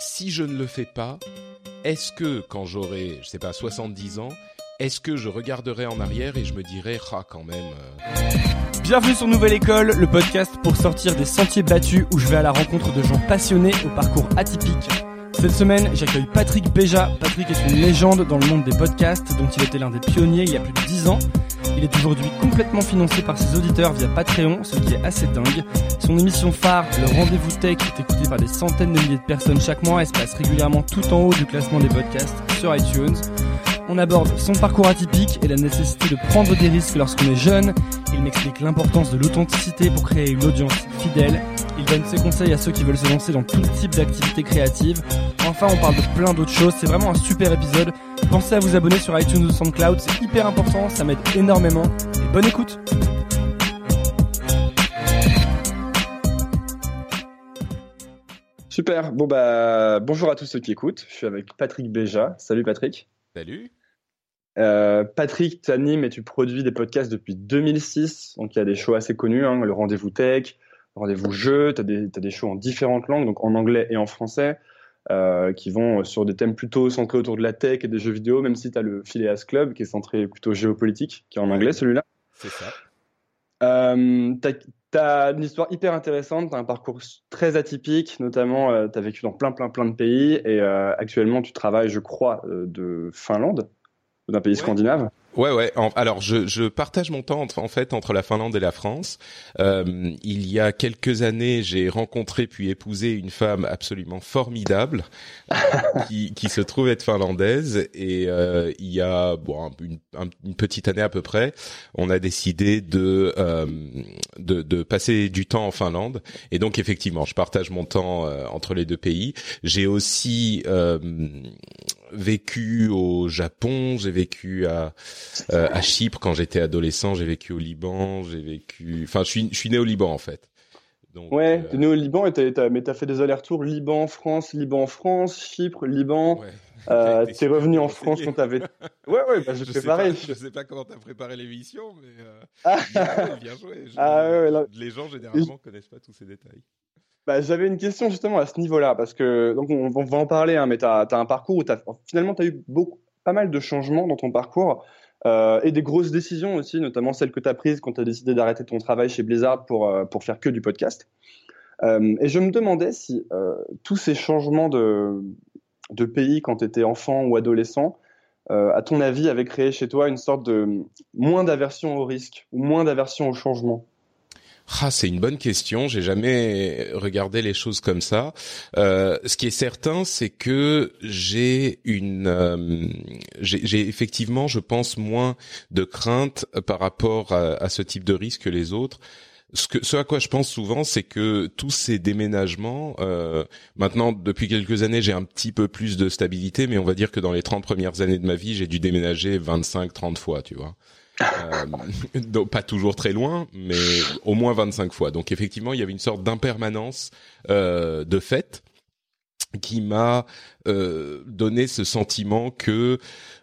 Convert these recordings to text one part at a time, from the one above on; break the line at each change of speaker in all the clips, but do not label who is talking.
si je ne le fais pas, est-ce que quand j'aurai, je sais pas, 70 ans, est-ce que je regarderai en arrière et je me dirai, ah quand même. Euh,
Bienvenue sur Nouvelle École, le podcast pour sortir des sentiers battus où je vais à la rencontre de gens passionnés au parcours atypique. Cette semaine, j'accueille Patrick Béja. Patrick est une légende dans le monde des podcasts, dont il était l'un des pionniers il y a plus de 10 ans. Il est aujourd'hui complètement financé par ses auditeurs via Patreon, ce qui est assez dingue. Son émission phare, le Rendez-vous Tech, est écoutée par des centaines de milliers de personnes chaque mois et se passe régulièrement tout en haut du classement des podcasts sur iTunes. On aborde son parcours atypique et la nécessité de prendre des risques lorsqu'on est jeune. Il m'explique l'importance de l'authenticité pour créer une audience fidèle. Il donne ses conseils à ceux qui veulent se lancer dans tout type d'activités créatives. Enfin, on parle de plein d'autres choses. C'est vraiment un super épisode. Pensez à vous abonner sur iTunes ou SoundCloud. C'est hyper important. Ça m'aide énormément. Et bonne écoute.
Super. Bon bah bonjour à tous ceux qui écoutent. Je suis avec Patrick Béja. Salut Patrick.
Salut.
Euh, Patrick, tu animes et tu produis des podcasts depuis 2006. Donc il y a des shows assez connus, hein, le Rendez-vous Tech, le Rendez-vous Jeu. Tu as, des shows en différentes langues, donc en anglais et en français, euh, qui vont sur des thèmes plutôt centrés autour de la tech et des jeux vidéo, même si tu as le Phileas Club qui est centré plutôt géopolitique, qui est en anglais celui-là.
C'est ça.
Euh, tu as une histoire hyper intéressante, tu as un parcours très atypique, notamment euh, tu as vécu dans plein plein plein de pays et actuellement tu travailles, je crois, de Finlande, d'un pays scandinave.
Ouais, ouais. alors, je, je, partage mon temps en fait entre la Finlande et la France. Euh, il y a quelques années, j'ai rencontré puis épousé une femme absolument formidable qui, qui, se trouve être finlandaise. Et euh, il y a bon, une, une, petite année à peu près, on a décidé de, euh, de, de passer du temps en Finlande. Et donc, effectivement, je partage mon temps euh, entre les deux pays. J'ai aussi euh, vécu au Japon, j'ai vécu à euh, à Chypre quand j'étais adolescent, j'ai vécu au Liban, j'ai vécu, enfin, je suis, je suis né au Liban en fait.
Donc, ouais, euh... t'es né au Liban et t'as, mais t'as fait des allers-retours Liban, France, Liban, France, Chypre, Liban. Ouais. Euh, t'es revenu en France quand t'avais. Ouais, ouais, bah, je, je pareil.
je sais pas comment t'as préparé l'émission, mais euh... ah. bien, joué. Je...
Ah, ouais, là...
Les gens généralement connaissent pas tous ces détails.
Bah, j'avais une question justement à ce niveau-là parce que donc on, va en parler, hein, mais t'as as un parcours où as, finalement t'as eu beaucoup, pas mal de changements dans ton parcours. Euh, et des grosses décisions aussi, notamment celles que tu as prises quand tu as décidé d'arrêter ton travail chez Blizzard pour, euh, pour faire que du podcast. Euh, et je me demandais si tous ces changements de, de pays quand tu étais enfant ou adolescent, à ton avis, avaient créé chez toi une sorte de moins d'aversion au risque ou moins d'aversion au changement?
Ah, c'est une bonne question. J'ai jamais regardé les choses comme ça. Euh, ce qui est certain, c'est que j'ai une, euh, j'ai effectivement, je pense, moins de crainte par rapport à, à, ce type de risque que les autres. Ce, que, ce à quoi je pense souvent, c'est que tous ces déménagements, euh, maintenant depuis quelques années, j'ai un petit peu plus de stabilité, mais on va dire que dans les 30 premières années de ma vie, j'ai dû déménager 25-30 fois, tu vois. Euh, donc pas toujours très loin, mais au moins 25 fois. Donc effectivement, il y avait une sorte d'impermanence euh, de fait qui m'a euh, donné ce sentiment que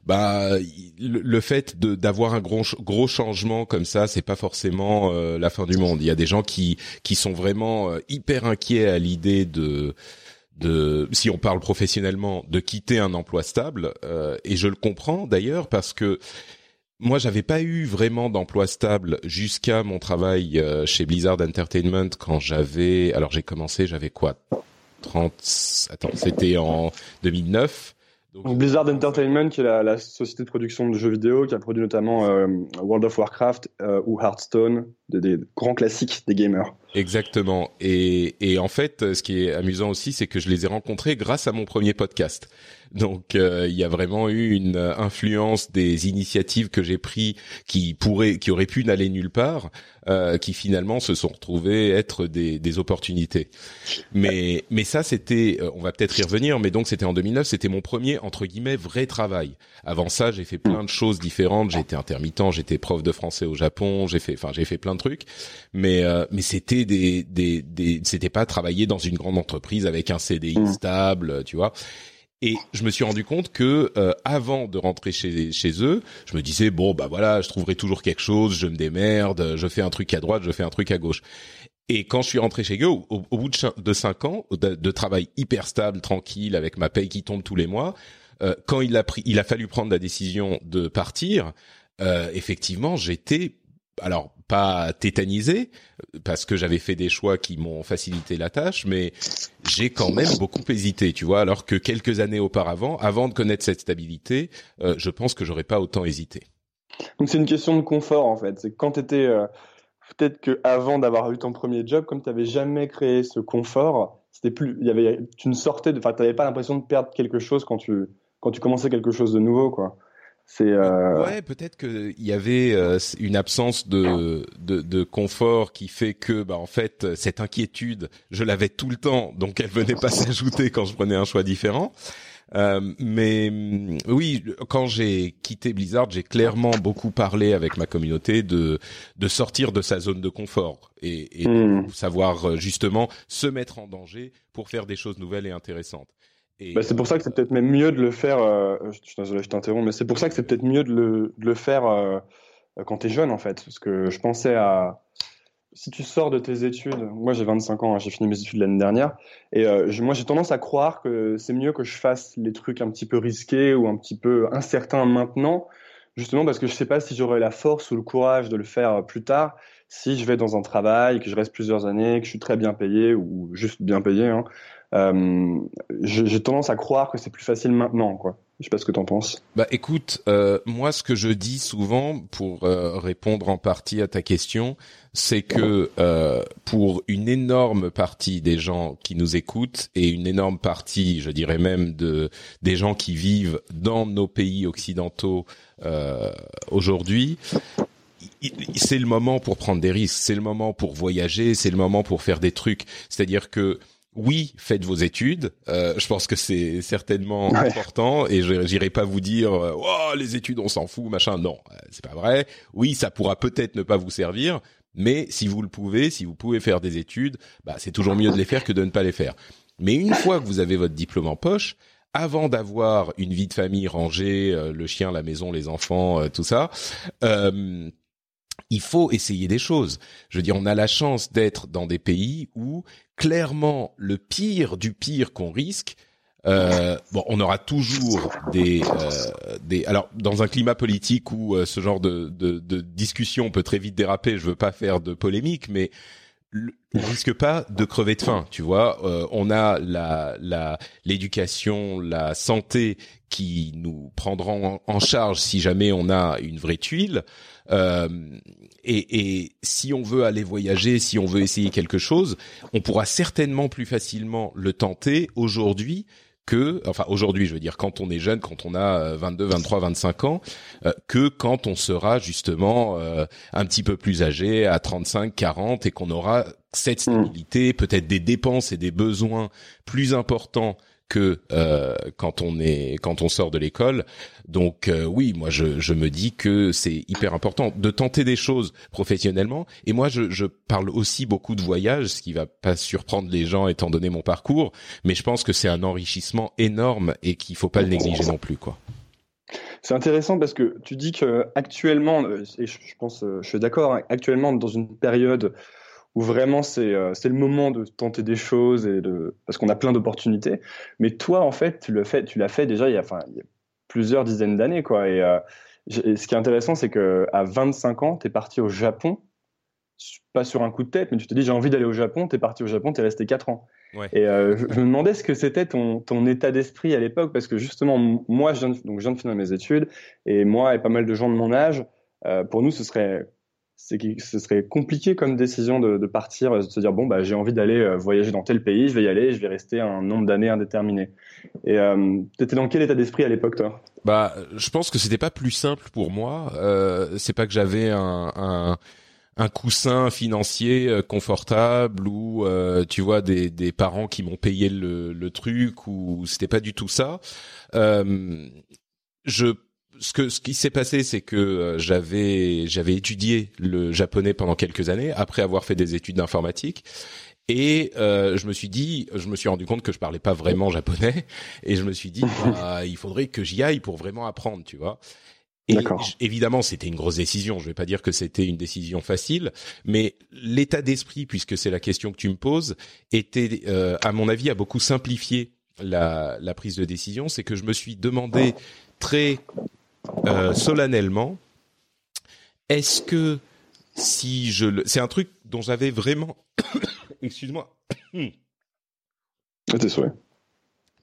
bah le, fait d'avoir un gros gros changement comme ça c'est pas forcément euh, la fin du monde il y a des gens qui qui sont vraiment euh, hyper inquiets à l'idée de de si on parle professionnellement de quitter un emploi stable euh, et je le comprends d'ailleurs parce que moi, j'avais pas eu vraiment d'emploi stable jusqu'à mon travail euh, chez Blizzard Entertainment quand j'avais. Alors, j'ai commencé, j'avais quoi? 30. Attends, c'était en 2009.
Donc, Blizzard Entertainment, qui est la, la, société de production de jeux vidéo, qui a produit notamment euh, World of Warcraft euh, ou Hearthstone, des, des, grands classiques des gamers.
Exactement. Et, et en fait, ce qui est amusant aussi, c'est que je les ai rencontrés grâce à mon premier podcast. Donc euh, il y a vraiment eu une influence des initiatives que j'ai pris qui pourraient, qui auraient pu n'aller nulle part, euh, qui finalement se sont retrouvées être des, des opportunités. Mais mais ça c'était, euh, on va peut-être y revenir, mais donc c'était en 2009, c'était mon premier entre guillemets vrai travail. Avant ça, j'ai fait plein de choses différentes. J'étais intermittent, j'étais prof de français au Japon, j'ai fait, enfin j'ai fait plein de trucs, mais euh, mais c'était des des, des c'était pas travailler dans une grande entreprise avec un CDI stable, tu vois. Et je me suis rendu compte que euh, avant de rentrer chez eux, je me disais bon bah voilà, je trouverai toujours quelque chose, je me démerde, je fais un truc à droite, je fais un truc à gauche. Et quand je suis rentré chez Go, au, bout de, cinq ans de, travail hyper stable, tranquille, avec ma paye qui tombe tous les mois, euh, quand il a pris, il a fallu prendre la décision de partir. Euh, effectivement, j'étais alors pas tétanisé parce que j'avais fait des choix qui m'ont facilité la tâche, mais j'ai quand même beaucoup hésité, tu vois. Alors que quelques années auparavant, avant de connaître cette stabilité, euh, je pense que j'aurais pas autant hésité.
Donc c'est une question de confort en fait. C'est quand tu étais euh, peut-être que avant d'avoir eu ton premier job, comme tu n'avais jamais créé ce confort, c'était plus, il y avait, tu ne sortais, enfin, tu n'avais pas l'impression de perdre quelque chose quand tu quand tu commençais quelque chose de nouveau, quoi.
C'est euh... ouais, peut-être qu'il y avait euh, une absence de, de, de confort qui fait que bah en fait cette inquiétude, je l'avais tout le temps, donc elle venait pas s'ajouter quand je prenais un choix différent. Euh, mais mm, oui, quand j'ai quitté Blizzard, j'ai clairement beaucoup parlé avec ma communauté de de sortir de sa zone de confort et, et hmm. savoir euh, justement se mettre en danger pour faire des choses nouvelles et intéressantes.
Bah, c'est pour ça que c'est peut-être même mieux de le faire. Euh, je je t'interromps, mais c'est pour ça que c'est peut-être mieux de le, de le faire euh, quand tu es jeune, en fait. Parce que je pensais à. Si tu sors de tes études, moi j'ai 25 ans, hein, j'ai fini mes études l'année dernière, et euh, moi j'ai tendance à croire que c'est mieux que je fasse les trucs un petit peu risqués ou un petit peu incertains maintenant, justement parce que je sais pas si j'aurai la force ou le courage de le faire plus tard, si je vais dans un travail, que je reste plusieurs années, que je suis très bien payé ou juste bien payé, hein, euh, j'ai tendance à croire que c'est plus facile maintenant, quoi. Je sais pas ce que t'en penses.
Bah écoute, euh, moi ce que je dis souvent pour euh, répondre en partie à ta question, c'est que euh, pour une énorme partie des gens qui nous écoutent et une énorme partie, je dirais même de des gens qui vivent dans nos pays occidentaux euh, aujourd'hui, c'est le moment pour prendre des risques, c'est le moment pour voyager, c'est le moment pour faire des trucs. C'est-à-dire que oui, faites vos études. Euh, je pense que c'est certainement important et je j'irai pas vous dire euh, oh, les études on s'en fout machin. Non, euh, c'est pas vrai. Oui, ça pourra peut-être ne pas vous servir, mais si vous le pouvez, si vous pouvez faire des études, bah c'est toujours mieux de les faire que de ne pas les faire. Mais une fois que vous avez votre diplôme en poche, avant d'avoir une vie de famille rangée, le chien, la maison, les enfants, tout ça, il faut essayer des choses. Je veux dire, on a la chance d'être dans des pays où clairement le pire du pire qu'on risque. Euh, bon, on aura toujours des, euh, des. Alors, dans un climat politique où euh, ce genre de, de, de, discussion peut très vite déraper, je veux pas faire de polémique, mais on risque pas de crever de faim, tu vois. Euh, on a la la l'éducation, la santé qui nous prendront en charge si jamais on a une vraie tuile. Euh, et, et, si on veut aller voyager, si on veut essayer quelque chose, on pourra certainement plus facilement le tenter aujourd'hui que, enfin aujourd'hui, je veux dire, quand on est jeune, quand on a 22, 23, 25 ans, euh, que quand on sera justement euh, un petit peu plus âgé, à 35, 40, et qu'on aura cette mm. stabilité, peut-être des dépenses et des besoins plus importants que euh, quand on est quand on sort de l'école. Donc euh, oui, moi je, je me dis que c'est hyper important de tenter des choses professionnellement. Et moi je, je parle aussi beaucoup de voyage, ce qui va pas surprendre les gens étant donné mon parcours, mais je pense que c'est un enrichissement énorme et qu'il faut pas le négliger non plus quoi.
C'est intéressant parce que tu dis que actuellement, euh, et je pense, je suis d'accord, hein, actuellement dans une période où vraiment c'est euh, le moment de tenter des choses et de parce qu'on a plein d'opportunités. Mais toi, en fait, tu l'as fait, tu l'as fait déjà il y a, enfin, il y a plusieurs dizaines d'années, quoi. Et, euh, ce qui est intéressant, c'est que à 25 ans, tu es parti au Japon, pas sur un coup de tête, mais tu te dis j'ai envie d'aller au Japon. Tu es parti au Japon, tu es resté 4 ans. Ouais. Et euh, je, me demandais ce que c'était ton, ton état d'esprit à l'époque, parce que justement, moi, je viens, de, donc, je viens de finir mes études, et moi et pas mal de gens de mon âge, euh, pour nous, ce serait c'est que ce serait compliqué comme décision de, de partir, de se dire bon bah j'ai envie d'aller euh, voyager dans tel pays, je vais y aller, je vais rester un nombre d'années indéterminé. Et euh, t'étais dans quel état d'esprit à l'époque toi?
Bah je pense que c'était pas plus simple pour moi. Euh, c'est pas que j'avais un, un un coussin financier euh, confortable ou euh, tu vois des, des parents qui m'ont payé le, le truc ou c'était pas du tout ça. Euh, je ce que ce qui s'est passé, c'est que euh, j'avais j'avais étudié le japonais pendant quelques années après avoir fait des études d'informatique. Et euh, je me suis dit, je me suis rendu compte que je parlais pas vraiment japonais, et je me suis dit, bah, il faudrait que j'y aille pour vraiment apprendre, tu vois. Et évidemment, c'était une grosse décision. Je vais pas dire que c'était une décision facile, mais l'état d'esprit, puisque c'est la question que tu me poses, était, euh, à mon avis, a beaucoup simplifié la, la prise de décision. C'est que je me suis demandé très euh, solennellement, est-ce que si je le, c'est un truc dont j'avais vraiment, excuse-moi.
Tes souhaits.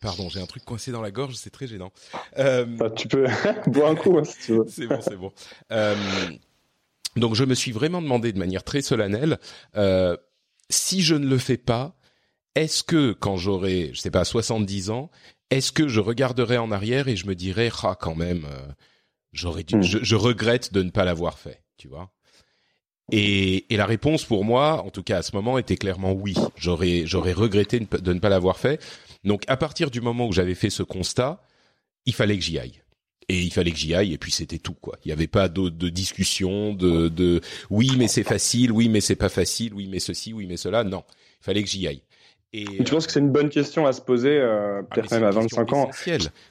Pardon, j'ai un truc coincé dans la gorge, c'est très gênant. Euh,
bah, tu peux boire un coup hein, si tu veux.
c'est bon, c'est bon. Euh, donc je me suis vraiment demandé de manière très solennelle, euh, si je ne le fais pas, est-ce que quand j'aurai, je sais pas, 70 ans, est-ce que je regarderai en arrière et je me dirai, ah quand même, euh, j'aurais dû, hmm. je, je, regrette de ne pas l'avoir fait, tu vois et, et, la réponse pour moi, en tout cas à ce moment, était clairement oui. J'aurais, j'aurais regretté de ne pas l'avoir fait. Donc à partir du moment où j'avais fait ce constat, il fallait que j'y aille. Et il fallait que j'y aille, et puis c'était tout quoi. Il n'y avait pas de, de discussion, de, de oui mais c'est facile, oui mais c'est pas facile, oui mais ceci, oui mais cela. Non, il fallait que j'y aille.
Et tu penses que c'est une bonne question à se poser, euh, ah, peut-être même à 25 ans?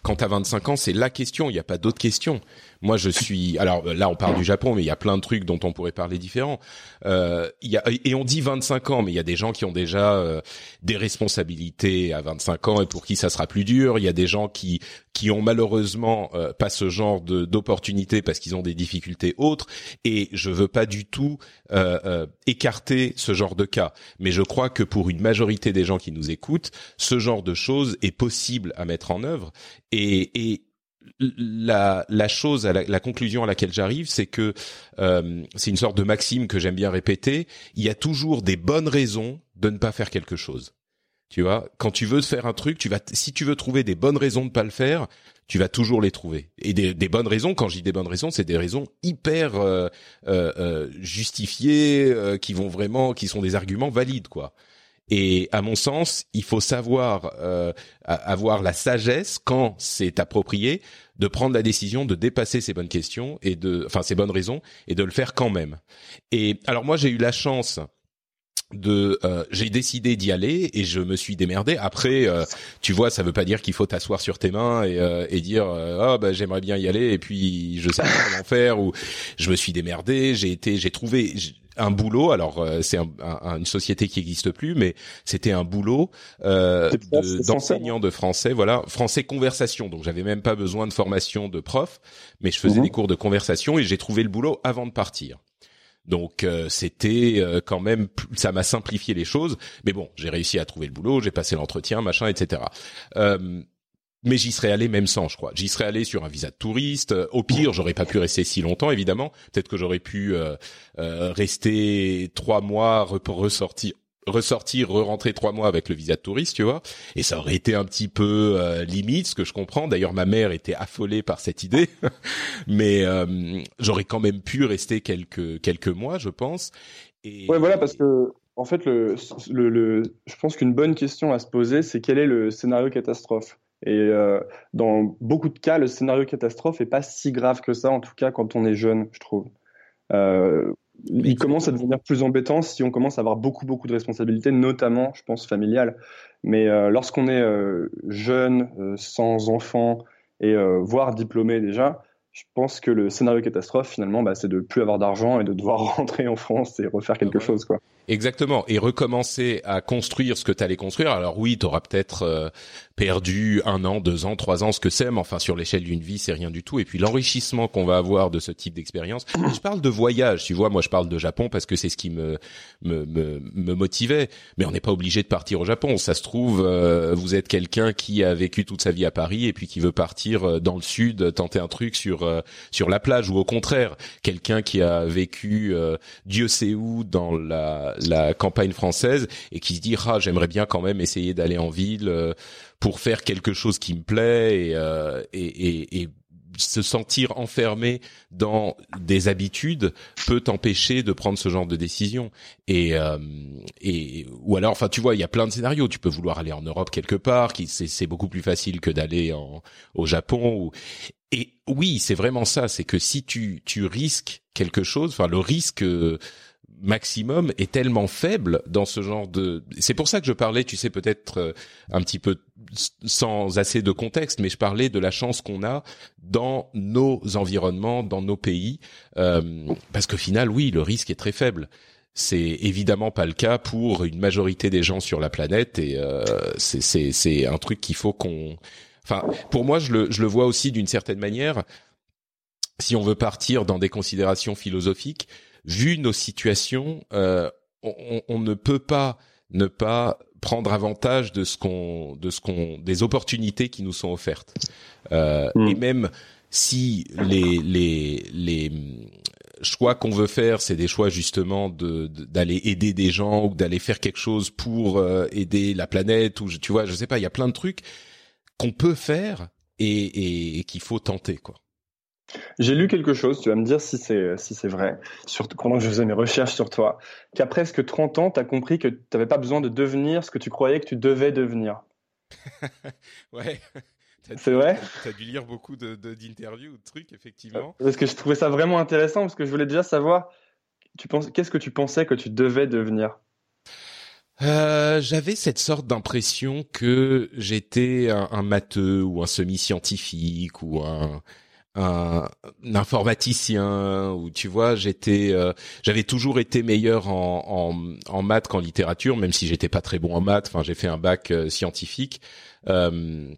Quand à 25 ans, c'est la question, il n'y a pas d'autre question. Moi, je suis. Alors là, on parle du Japon, mais il y a plein de trucs dont on pourrait parler différents. Euh, y a et on dit 25 ans, mais il y a des gens qui ont déjà euh, des responsabilités à 25 ans et pour qui ça sera plus dur. Il y a des gens qui qui ont malheureusement euh, pas ce genre de d'opportunités parce qu'ils ont des difficultés autres. Et je veux pas du tout euh, euh, écarter ce genre de cas, mais je crois que pour une majorité des gens qui nous écoutent, ce genre de choses est possible à mettre en œuvre et, et la, la chose, la, la conclusion à laquelle j'arrive, c'est que euh, c'est une sorte de maxime que j'aime bien répéter. Il y a toujours des bonnes raisons de ne pas faire quelque chose. Tu vois, quand tu veux faire un truc, tu vas, si tu veux trouver des bonnes raisons de pas le faire, tu vas toujours les trouver. Et des, des bonnes raisons, quand je dis des bonnes raisons, c'est des raisons hyper euh, euh, euh justifiées, euh, qui vont vraiment, qui sont des arguments valides, quoi. Et à mon sens, il faut savoir euh, avoir la sagesse quand c'est approprié de prendre la décision de dépasser ces bonnes questions et de, enfin ces bonnes raisons et de le faire quand même. Et alors moi j'ai eu la chance de euh, j'ai décidé d'y aller et je me suis démerdé après euh, tu vois ça veut pas dire qu'il faut t'asseoir sur tes mains et, euh, et dire ah bah j'aimerais bien y aller et puis je sais pas comment faire ou je me suis démerdé j'ai été j'ai trouvé un boulot. Alors euh, c'est un, une société qui n'existe plus, mais c'était un boulot euh, d'enseignant de, français. Voilà, français conversation. Donc j'avais même pas besoin de formation de prof, mais je faisais mhm. des cours de conversation et j'ai trouvé le boulot avant de partir. Donc euh, c'était euh, quand même, ça m'a simplifié les choses. Mais bon, j'ai réussi à trouver le boulot, j'ai passé l'entretien, machin, etc. Euh, mais j'y serais allé même sans, je crois. J'y serais allé sur un visa de touriste. Au pire, j'aurais pas pu rester si longtemps, évidemment. Peut-être que j'aurais pu euh, euh, rester trois mois, ressortir ressortir, re-rentrer trois mois avec le visa de touriste, tu vois. Et ça aurait été un petit peu euh, limite, ce que je comprends. D'ailleurs, ma mère était affolée par cette idée, mais j'aurais quand même pu rester quelques quelques mois, je pense.
Et... Ouais, voilà, parce que en fait, le, le, le je pense qu'une bonne question à se poser, c'est quel est le scénario catastrophe? Et euh, dans beaucoup de cas, le scénario catastrophe est pas si grave que ça, en tout cas quand on est jeune, je trouve. Euh, il commence à devenir plus embêtant si on commence à avoir beaucoup beaucoup de responsabilités, notamment, je pense, familiales. Mais euh, lorsqu'on est euh, jeune, euh, sans enfant et voire diplômé déjà, je pense que le scénario catastrophe, finalement, bah, c'est de plus avoir d'argent et de devoir rentrer en France et refaire quelque chose, quoi.
Exactement. Et recommencer à construire ce que tu allais construire. Alors oui, tu auras peut-être euh, perdu un an, deux ans, trois ans, ce que c'est, mais enfin sur l'échelle d'une vie, c'est rien du tout. Et puis l'enrichissement qu'on va avoir de ce type d'expérience. Je parle de voyage, tu vois. Moi, je parle de Japon parce que c'est ce qui me me, me, me motivait. Mais on n'est pas obligé de partir au Japon. Ça se trouve, euh, vous êtes quelqu'un qui a vécu toute sa vie à Paris et puis qui veut partir euh, dans le sud, tenter un truc sur sur la plage, ou au contraire, quelqu'un qui a vécu Dieu sait où dans la la, campagne française et qui se dit ah j'aimerais bien quand même essayer d'aller en ville euh, pour faire quelque chose qui me plaît euh, et, et, et, se sentir enfermé dans des habitudes peut t'empêcher de prendre ce genre de décision. Et euh, et ou alors enfin tu vois il y a plein de scénarios. Tu peux vouloir aller en Europe quelque part qui c'est c'est beaucoup plus facile que d'aller en au Japon et oui c'est vraiment ça. C'est que si tu tu risques quelque chose enfin le risque maximum est tellement faible dans ce genre de. C'est pour ça que je parlais, tu sais, peut-être euh, un petit peu sans assez de contexte, mais je parlais de la chance qu'on a dans nos environnements, dans nos pays, euh, parce qu'au final, oui, le risque est très faible. C'est évidemment pas le cas pour une majorité des gens sur la planète, et euh, c'est un truc qu'il faut qu'on. Enfin, pour moi, je le, je le vois aussi d'une certaine manière. Si on veut partir dans des considérations philosophiques, vu nos situations, euh, on, on, ne peut pas ne pas prendre avantage de ce qu'on, de ce qu'on, des opportunités qui nous sont offertes. Euh, mm. Et même si les les les choix qu'on veut faire, c'est des choix justement de d'aller aider des gens ou d'aller faire quelque chose pour euh, aider la planète ou tu vois, je sais pas, il y a plein de trucs qu'on peut faire et, et, et qu'il faut tenter quoi.
J'ai lu quelque chose, tu vas me dire si c'est si c'est vrai, surtout pendant que je faisais mes recherches sur toi, qu'à presque 30 ans, tu as compris que tu n'avais pas besoin de devenir ce que tu croyais que tu devais devenir.
ouais.
C'est vrai?
Tu as dû lire beaucoup d'interviews de, ou de trucs, effectivement.
Parce que je trouvais ça vraiment intéressant, parce que je voulais déjà savoir, tu penses, qu'est-ce que tu pensais que tu devais devenir?
Euh, j'avais cette sorte d'impression que j'étais un, un, matheux ou un semi-scientifique ou un, un, informaticien ou tu vois j'étais euh, j'avais toujours été meilleur en, en, en maths qu'en littérature même si j'étais pas très bon en maths. Enfin j'ai fait un bac euh, scientifique. Euh,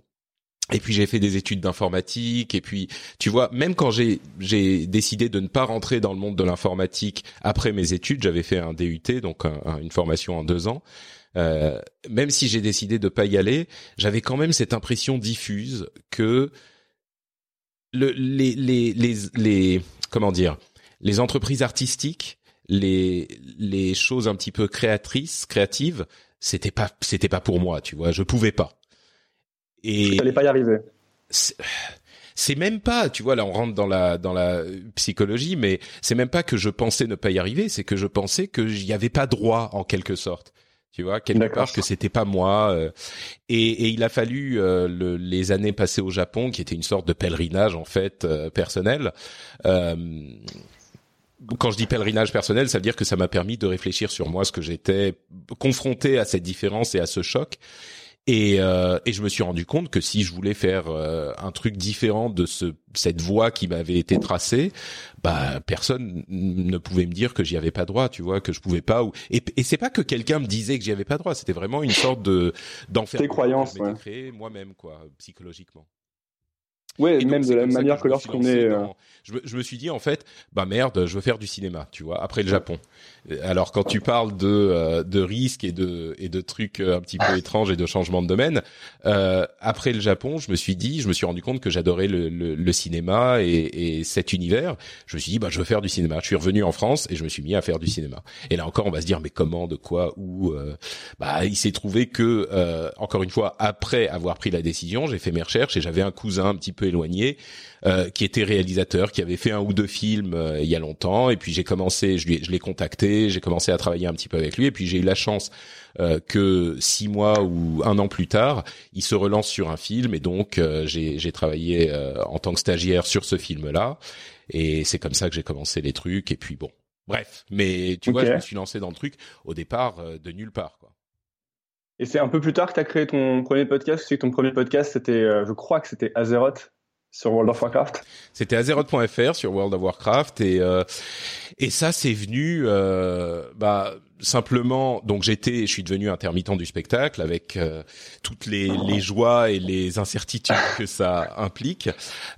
et puis j'ai fait des études d'informatique. Et puis tu vois même quand j'ai j'ai décidé de ne pas rentrer dans le monde de l'informatique après mes études j'avais fait un DUT donc une formation en deux ans. Euh, même si j'ai décidé de pas y aller j'avais quand même cette impression diffuse que le, les, les, les, les, comment dire, les entreprises artistiques, les, les choses un petit peu créatrices, créatives, c'était pas, c'était pas pour moi, tu vois, je pouvais pas.
Et. T'allais pas y arriver.
C'est même pas, tu vois, là on rentre dans la dans la psychologie, mais c'est même pas que je pensais ne pas y arriver, c'est que je pensais que j'y avais pas droit en quelque sorte tu vois quelque part que c'était pas moi euh, et, et, il a fallu euh, le, les années passées au Japon qui était une sorte de pèlerinage en fait euh, personnel quand je dis pèlerinage personnel, ça veut dire que ça m'a permis de réfléchir sur moi, ce que j'étais confronté à cette différence et à ce choc, et, euh, et je me suis rendu compte que si je voulais faire euh, un truc différent de ce, cette voie qui m'avait été tracée, bah personne ne pouvait me dire que j'y avais pas droit, tu vois, que je pouvais pas. Ou... Et, et c'est pas que quelqu'un me disait que j'y avais pas droit, c'était vraiment une sorte de d'enfer.
croyances,
créé moi-même, quoi, psychologiquement.
Ouais, même de la même manière que lorsqu'on est. Euh,
je, je, me suis dit en fait, bah merde, je veux faire du cinéma, tu vois, après le Japon. Alors quand tu parles de euh, de risques et de et de trucs euh, un petit peu étranges et de changements de domaine, euh, après le Japon, je me suis dit, je me suis rendu compte que j'adorais le, le, le, cinéma et, et cet univers. Je me suis dit, bah je veux faire du cinéma. Je suis revenu en France et je me suis mis à faire du cinéma. Et là encore, on va se dire, mais comment, de quoi, où Bah il s'est trouvé que encore une fois, après avoir pris la décision, j'ai fait mes recherches et j'avais un cousin un petit peu éloigné euh, qui était réalisateur, qui avait fait un ou deux films euh, il y a longtemps. Et puis j'ai commencé, je, lui, je l'ai contacté, j'ai commencé à travailler un petit peu avec lui. Et puis j'ai eu la chance euh, que six mois ou un an plus tard, il se relance sur un film. Et donc j'ai, j'ai travaillé en tant que stagiaire sur ce film-là. Et c'est comme ça que j'ai commencé les trucs. Et puis bon, bref. Mais tu vois, je me suis lancé dans le truc au départ de nulle part, quoi.
Et c'est un peu plus tard que tu as créé ton premier podcast. Tu sais que ton premier podcast, c'était, je crois que c'était Azeroth sur World of Warcraft.
C'était Azeroth.fr sur World of Warcraft et euh, et ça c'est venu euh, bah simplement, donc j'étais, je suis devenu intermittent du spectacle avec euh, toutes les, les, joies et les incertitudes que ça implique.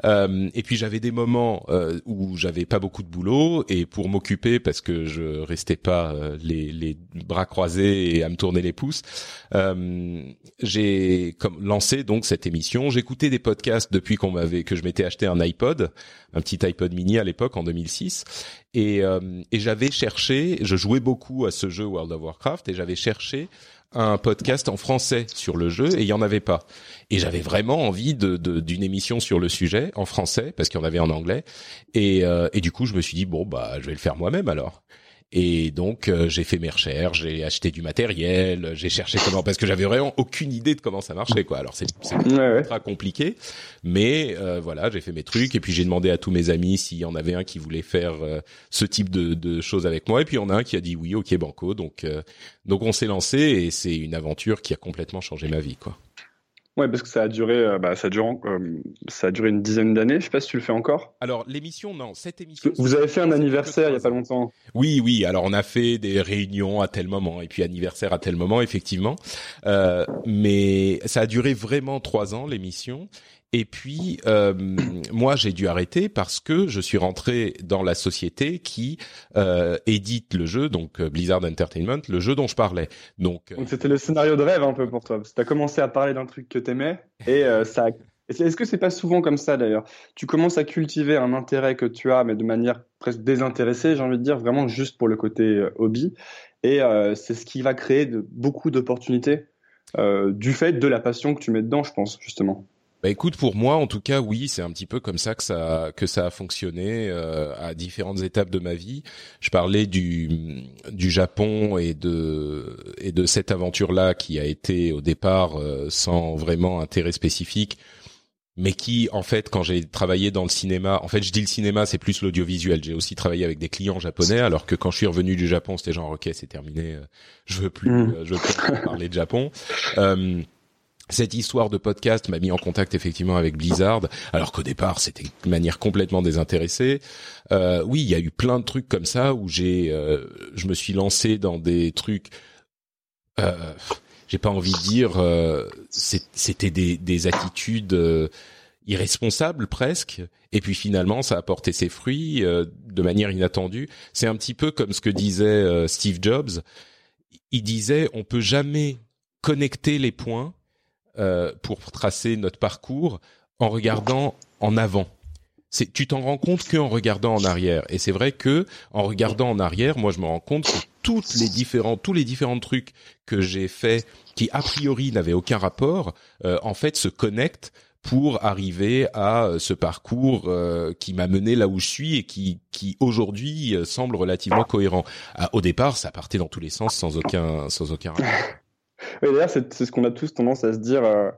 Euh, et puis j'avais des moments euh, où j'avais pas beaucoup de boulot et pour m'occuper parce que je restais pas euh, les, les, bras croisés et à me tourner les pouces, j'ai comme lancé donc cette émission. J'écoutais des podcasts depuis qu'on m'avait que je m'étais acheté un iPod, un petit iPod mini à l'époque en 2006 et, et j'avais cherché, je jouais beaucoup à ce jeu World of Warcraft et j'avais cherché un podcast en français sur le jeu et il y en avait pas. Et j'avais vraiment envie d'une émission sur le sujet en français parce qu'il y en avait en anglais. Et, euh, et du coup, je me suis dit bon bah je vais le faire moi-même alors. Et donc euh, j'ai fait mes recherches, j'ai acheté du matériel, j'ai cherché comment parce que j'avais vraiment aucune idée de comment ça marchait quoi. Alors c'est c'est très compliqué, mais euh, voilà j'ai fait mes trucs et puis j'ai demandé à tous mes amis s'il y en avait un qui voulait faire euh, ce type de, de, choses avec moi et puis il y en a un qui a dit oui ok banco donc donc on s'est lancé et c'est une aventure qui a complètement changé ma vie quoi.
Ouais, parce que ça a duré, euh, bah, ça, dure, euh, ça a duré une dizaine d'années. Je sais pas si tu le fais encore.
Alors l'émission, non, cette émission.
Vous avez fait un anniversaire il y a pas longtemps.
Oui, oui. Alors on a fait des réunions à tel moment et puis anniversaire à tel moment, effectivement. Euh, mais ça a duré vraiment trois ans l'émission et puis, euh, moi, j'ai dû arrêter parce que je suis rentré dans la société qui euh, édite le jeu, donc euh, Blizzard Entertainment, le jeu dont je parlais. Donc,
c'était le scénario de rêve un peu pour toi. Tu as commencé à parler d'un truc que t'aimais et ça. Est-ce que c'est pas souvent comme ça d'ailleurs? Tu commences à cultiver un intérêt que tu as, mais de manière presque désintéressée, j'ai envie de dire, vraiment juste pour le côté hobby. Et c'est ce qui va créer beaucoup d'opportunités du fait de la passion que tu mets dedans, je pense, justement.
Bah écoute, pour moi, en tout cas, oui, c'est un petit peu comme ça que ça que ça a fonctionné euh, à différentes étapes de ma vie. Je parlais du du Japon et de et de cette aventure-là qui a été au départ euh, sans vraiment intérêt spécifique, mais qui, en fait, quand j'ai travaillé dans le cinéma, en fait, je dis le cinéma, c'est plus l'audiovisuel. J'ai aussi travaillé avec des clients japonais, alors que quand je suis revenu du Japon, c'était genre, ok, c'est terminé, euh, je veux plus, mmh. je veux plus parler de Japon cette histoire de podcast m'a mis en contact effectivement avec Blizzard, alors qu'au départ c'était de manière complètement désintéressée. Euh, oui, il y a eu plein de trucs comme ça où j'ai, euh, je me suis lancé dans des trucs. Euh, j'ai pas envie de dire, euh, c'était des, des attitudes euh, irresponsables presque. Et puis finalement, ça a porté ses fruits de manière inattendue. C'est un petit peu comme ce que disait Steve Jobs. Il disait, on peut jamais connecter les points euh, pour tracer notre parcours en regardant en avant. C'est, tu t'en rends compte qu'en regardant en arrière. Et c'est vrai que en regardant en arrière, moi je me rends compte que toutes les différents, tous les différents trucs que j'ai faits qui a priori n'avaient aucun rapport, euh, en fait se connectent pour arriver à euh, ce parcours qui m'a mené là où je suis et qui, qui aujourd'hui semble relativement cohérent. au départ, ça partait dans tous les sens sans aucun, sans aucun rapport.
Oui, d'ailleurs, c'est ce qu'on a tous tendance à se dire. Euh,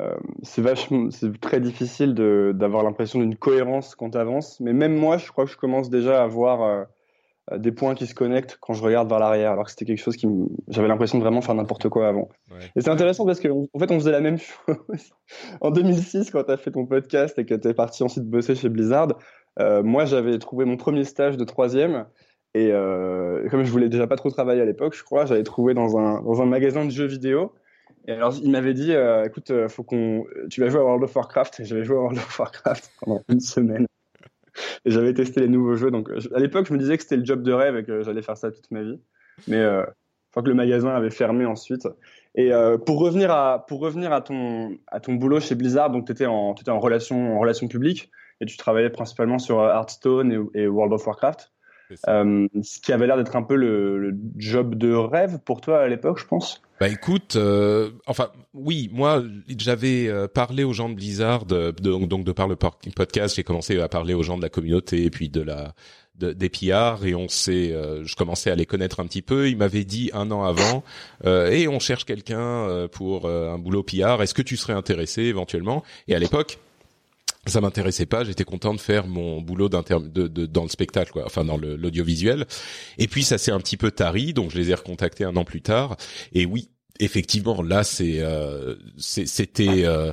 euh, c'est vachement, c'est très difficile d'avoir l'impression d'une cohérence quand tu avances. Mais même moi, je crois que je commence déjà à voir euh, des points qui se connectent quand je regarde vers l'arrière, alors que c'était quelque chose qui, j'avais l'impression de vraiment faire n'importe quoi avant. Et c'est intéressant parce qu'en en fait, on faisait la même chose en 2006 quand tu as fait ton podcast et que tu es parti ensuite bosser chez Blizzard. moi, j'avais trouvé mon premier stage de troisième et euh, comme je voulais déjà pas trop travailler à l'époque, je crois, j'avais trouvé dans un, dans un magasin de jeux vidéo. Et alors, il m'avait dit, euh, écoute, euh, faut qu'on, tu vas jouer à World of Warcraft. Et j'avais joué à World of Warcraft pendant une semaine. Et j'avais testé les nouveaux jeux. Donc, à l'époque, je me disais que c'était le job de rêve et que j'allais faire ça toute ma vie. Mais euh, que le magasin avait fermé ensuite. Et euh, pour revenir à pour revenir à ton à ton boulot chez Blizzard, donc tu étais en étais en relation en relation publique et tu travaillais principalement sur Hearthstone et World of Warcraft. Euh, ce qui avait l'air d'être un peu le, job de rêve pour toi à l'époque, je pense.
Bah écoute, euh, enfin oui, moi j'avais euh, parlé aux gens de Blizzard, donc de par le podcast, j'ai commencé à parler aux gens de la communauté et puis de la des PR et on s'est, je commençais à les connaître un petit peu. Ils m'avaient dit un an avant, et on cherche quelqu'un pour un boulot PR. Est-ce que tu serais intéressé éventuellement? Et à l'époque, ça m'intéressait pas. J'étais content de faire mon boulot de, de, dans le spectacle, quoi, enfin dans l'audiovisuel. Et puis ça s'est un petit peu tari, donc je les ai recontactés un an plus tard. Et oui, effectivement, là c'est euh, c'était, euh,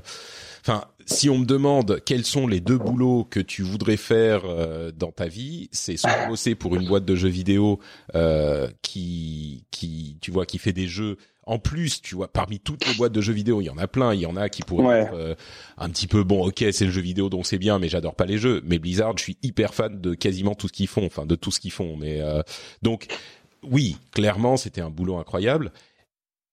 enfin si on me demande quels sont les deux boulots que tu voudrais faire euh, dans ta vie, c'est soit bosser pour une boîte de jeux vidéo euh, qui qui tu vois qui fait des jeux en plus, tu vois, parmi toutes les boîtes de jeux vidéo, il y en a plein. Il y en a qui pourraient être euh, un petit peu bon. Ok, c'est le jeu vidéo, donc c'est bien, mais j'adore pas les jeux. Mais Blizzard, je suis hyper fan de quasiment tout ce qu'ils font, enfin de tout ce qu'ils font. Mais euh, donc, oui, clairement, c'était un boulot incroyable.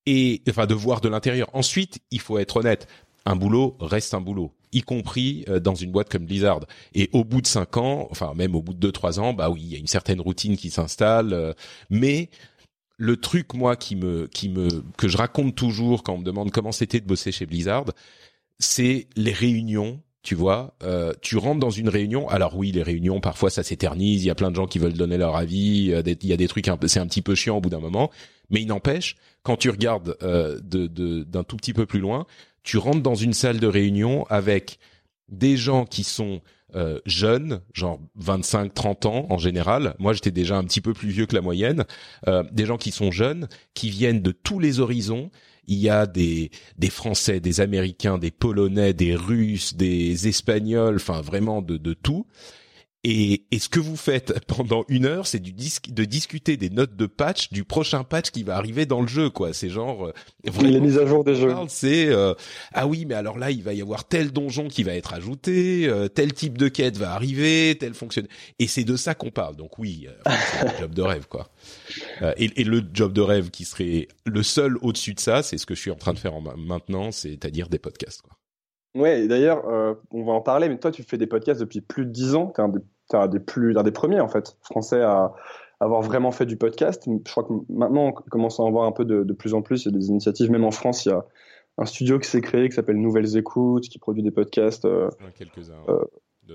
Et enfin, de voir de l'intérieur. Ensuite, il faut être honnête. Un boulot reste un boulot y compris euh, dans une boîte comme Blizzard. Et au bout de cinq ans, enfin même au bout de deux trois ans, bah oui, il y a une certaine routine qui s'installe, mais le truc moi qui me qui me que je raconte toujours quand on me demande comment c'était de bosser chez Blizzard, c'est les réunions tu vois, euh, tu rentres dans une réunion. Alors oui, les réunions parfois ça s'éternise. Il y a plein de gens qui veulent donner leur avis. Il y a des trucs, c'est un petit peu chiant au bout d'un moment. Mais il n'empêche, quand tu regardes euh, de d'un tout petit peu plus loin, tu rentres dans une salle de réunion avec des gens qui sont euh, jeunes, genre 25, 30 ans en général. Moi, j'étais déjà un petit peu plus vieux que la moyenne. Euh, des gens qui sont jeunes, qui viennent de tous les horizons. Il y a des des Français, des Américains, des Polonais, des Russes, des Espagnols, enfin vraiment de de tout. Et, et, ce que vous faites pendant une heure, c'est du de discuter des notes de patch du prochain patch qui va arriver dans le jeu, quoi. C'est genre euh,
vraiment, les mises à jour des jeux.
C'est euh, ah oui, mais alors là, il va y avoir tel donjon qui va être ajouté, euh, tel type de quête va arriver, tel fonctionne. Et c'est de ça qu'on parle. Donc oui, c'est un job de rêve, quoi. Et, et, le job de rêve qui serait le seul au-dessus de ça, c'est ce que je suis en train de faire en, maintenant, c'est-à-dire des podcasts, quoi.
Ouais, d'ailleurs, on va en parler, mais toi, tu fais des podcasts depuis plus de dix ans. T'es un des c'est un des plus, un des premiers en fait, français à avoir vraiment fait du podcast. Je crois que maintenant, on commence à en voir un peu de, de plus en plus. Il y a des initiatives, même en France, il y a un studio qui s'est créé qui s'appelle Nouvelles Écoutes, qui produit des podcasts. Euh,
Quelques-uns.
Euh,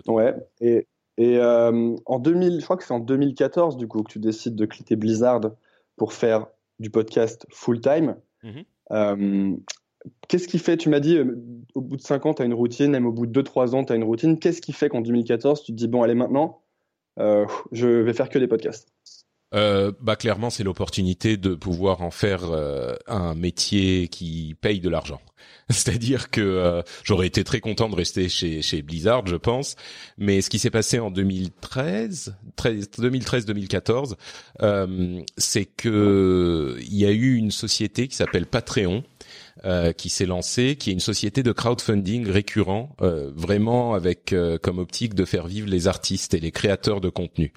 ouais. Et, et euh, en 2000, je crois que c'est en 2014 du coup que tu décides de quitter Blizzard pour faire du podcast full time. Mm-hmm. Qu'est-ce qui fait, tu m'as dit, euh, au bout de 5 ans, tu as une routine, même au bout de 2-3 ans, tu as une routine. Qu'est-ce qui fait qu'en 2014, tu te dis, bon, allez, maintenant, euh, je vais faire que des podcasts?
Euh, bah clairement c'est l'opportunité de pouvoir en faire un métier qui paye de l'argent. C'est-à-dire que j'aurais été très content de rester chez chez Blizzard, je pense, mais ce qui s'est passé en 2013, 2013-2014, c'est que il y a eu une société qui s'appelle Patreon euh, qui s'est lancé, qui est une société de crowdfunding récurrent, euh, vraiment avec euh, comme optique de faire vivre les artistes et les créateurs de contenu.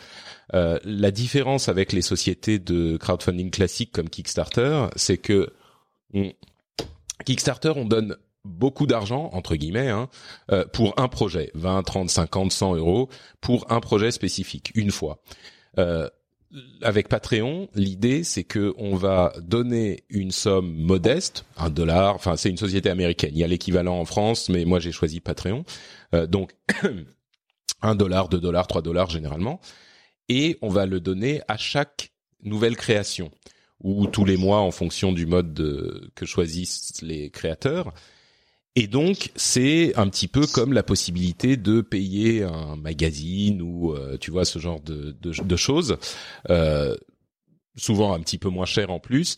la différence avec les sociétés de crowdfunding classiques comme Kickstarter, c'est que Kickstarter, on donne beaucoup d'argent entre guillemets hein, pour un projet, 20, 30, 50, 100 euros pour un projet spécifique une fois. Euh, avec Patreon, l'idée c'est que on va donner une somme modeste, un dollar. Enfin, c'est une société américaine. Il y a l'équivalent en France, mais moi j'ai choisi Patreon. Euh, donc un dollar, deux dollars, trois dollars généralement, et on va le donner à chaque nouvelle création ou tous les mois en fonction du mode que choisissent les créateurs. Et donc, c'est un petit peu comme la possibilité de payer un magazine ou, euh, tu vois, ce genre de, de, de choses, euh, souvent un petit peu moins cher en plus,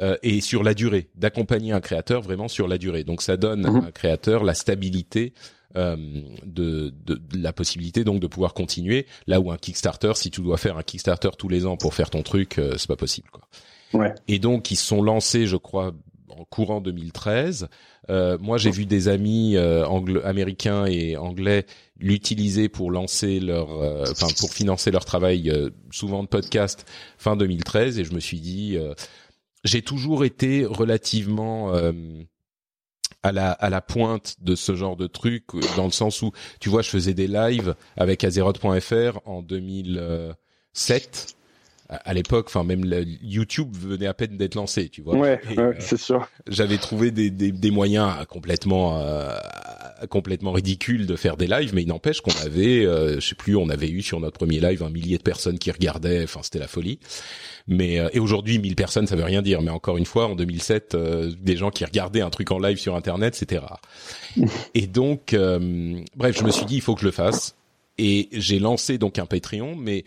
euh, et sur la durée, d'accompagner un créateur vraiment sur la durée. Donc, ça donne à mhm. un créateur la stabilité euh, de, de, la possibilité donc de pouvoir continuer là où un Kickstarter si tu dois faire un Kickstarter tous les ans pour faire ton truc euh, c'est pas possible quoi.
Ouais.
Et donc ils sont lancés je crois en courant 2013. Euh, moi, j'ai vu des amis euh, américains et anglais l'utiliser pour lancer leur, euh, enfin pour financer leur travail, euh, souvent de podcast fin 2013, et je me suis dit, j'ai toujours été relativement à la à la pointe de ce genre de truc dans le sens où tu vois je faisais des lives avec Azeroth.fr en 2007 à l'époque, enfin même YouTube venait à peine d'être lancé, tu vois.
Ouais, euh, c'est sûr.
J'avais trouvé des, des, des, moyens complètement euh, complètement ridicules de faire des lives, mais il n'empêche qu'on avait, euh, je sais plus, on avait eu sur notre premier live un millier de personnes qui regardaient, enfin c'était la folie. Mais euh, et aujourd'hui, 1000 personnes, ça veut rien dire. Mais encore une fois, en 2007, des gens qui regardaient un truc en live sur Internet, c'était rare. et donc, bref, je me suis dit, il faut que je le fasse. Et j'ai lancé donc un Patreon, mais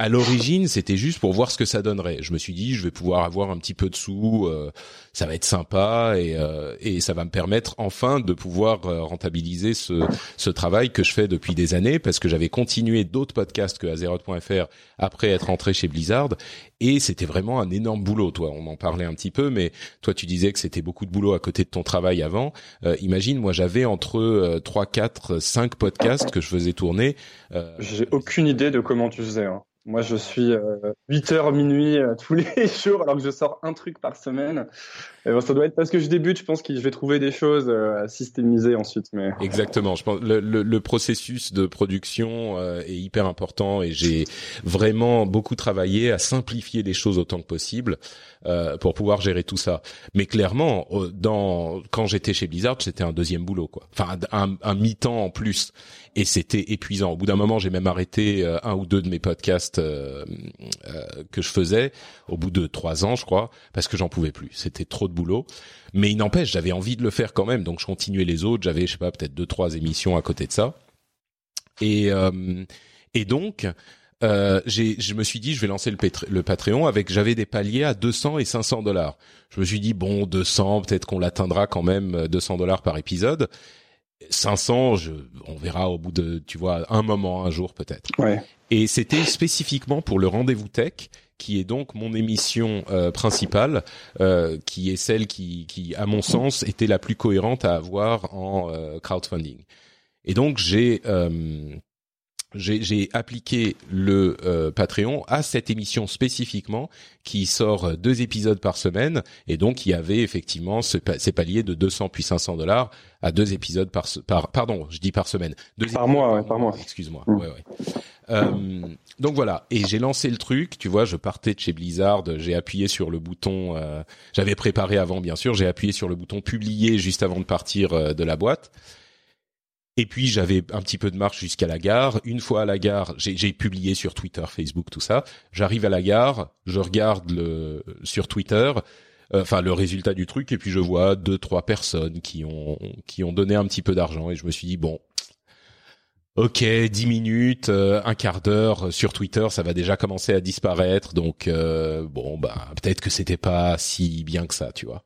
à l'origine, c'était juste pour voir ce que ça donnerait. Je me suis dit, je vais pouvoir avoir un petit peu de sous, euh, ça va être sympa et, euh, et ça va me permettre enfin de pouvoir euh, rentabiliser ce, ce travail que je fais depuis des années parce que j'avais continué d'autres podcasts que Azeroth.fr après être entré chez Blizzard et c'était vraiment un énorme boulot. Toi, on en parlait un petit peu, mais toi, tu disais que c'était beaucoup de boulot à côté de ton travail avant. imagine, moi, j'avais entre 3, 4, 5 podcasts que je faisais tourner.
J'ai aucune idée de comment tu faisais. Hein. Moi, je suis 8 heures minuit tous les jours, alors que je sors un truc par semaine. Et bon, ça doit être parce que je débute. Je pense que je vais trouver des choses à systémiser ensuite. Mais
exactement. Je pense le, le, le processus de production est hyper important et j'ai vraiment beaucoup travaillé à simplifier les choses autant que possible euh, pour pouvoir gérer tout ça. Mais clairement, dans quand j'étais chez Blizzard, c'était un deuxième boulot, quoi. Enfin, un, un mi-temps en plus, et c'était épuisant. Au bout d'un moment, j'ai même arrêté euh, un ou deux de mes podcasts euh, euh, que je faisais au bout de trois ans, je crois, parce que j'en pouvais plus. C'était trop de boulot. Mais il n'empêche, j'avais envie de le faire quand même, donc je continuais les autres. J'avais, je sais pas, peut-être deux trois émissions à côté de ça. Et et donc, euh, je me suis dit je vais lancer le, Patreon avec j'avais des paliers à 200 et 500 dollars. Je me suis dit bon 200 peut-être qu'on l'atteindra quand même 200 euh, dollars par épisode. 500 je, on verra au bout de tu vois un moment un jour peut-être.
Ouais.
Et c'était spécifiquement pour le rendez-vous tech qui est donc mon émission euh, principale, euh, qui est celle qui, qui, à mon sens, était la plus cohérente à avoir en euh, crowdfunding. Et donc j'ai j'ai appliqué le euh, Patreon à cette émission spécifiquement qui sort deux épisodes par semaine. Et donc il y avait effectivement ce, ces paliers de 200 puis 500 dollars à deux épisodes par par pardon je dis par semaine.
Deux par mois ouais, par mois.
Excuse-moi. Mmh. ouais, ouais. Euh, donc voilà. Et j'ai lancé le truc tu vois je partais de chez Blizzard j'ai appuyé sur le bouton euh, j'avais préparé avant bien sûr j'ai appuyé sur le bouton publier juste avant de partir euh, de la boîte et puis j'avais un petit peu de marche jusqu'à la gare. Une fois à la gare, j'ai publié sur Twitter, Facebook, tout ça. J'arrive à la gare, je regarde le sur Twitter, euh, enfin le résultat du truc, et puis je vois deux trois personnes qui ont qui ont donné un petit peu d'argent, et je me suis dit bon, ok, dix minutes, euh, un quart d'heure sur Twitter, ça va déjà commencer à disparaître, donc euh, bon bah peut-être que c'était pas si bien que ça, tu vois.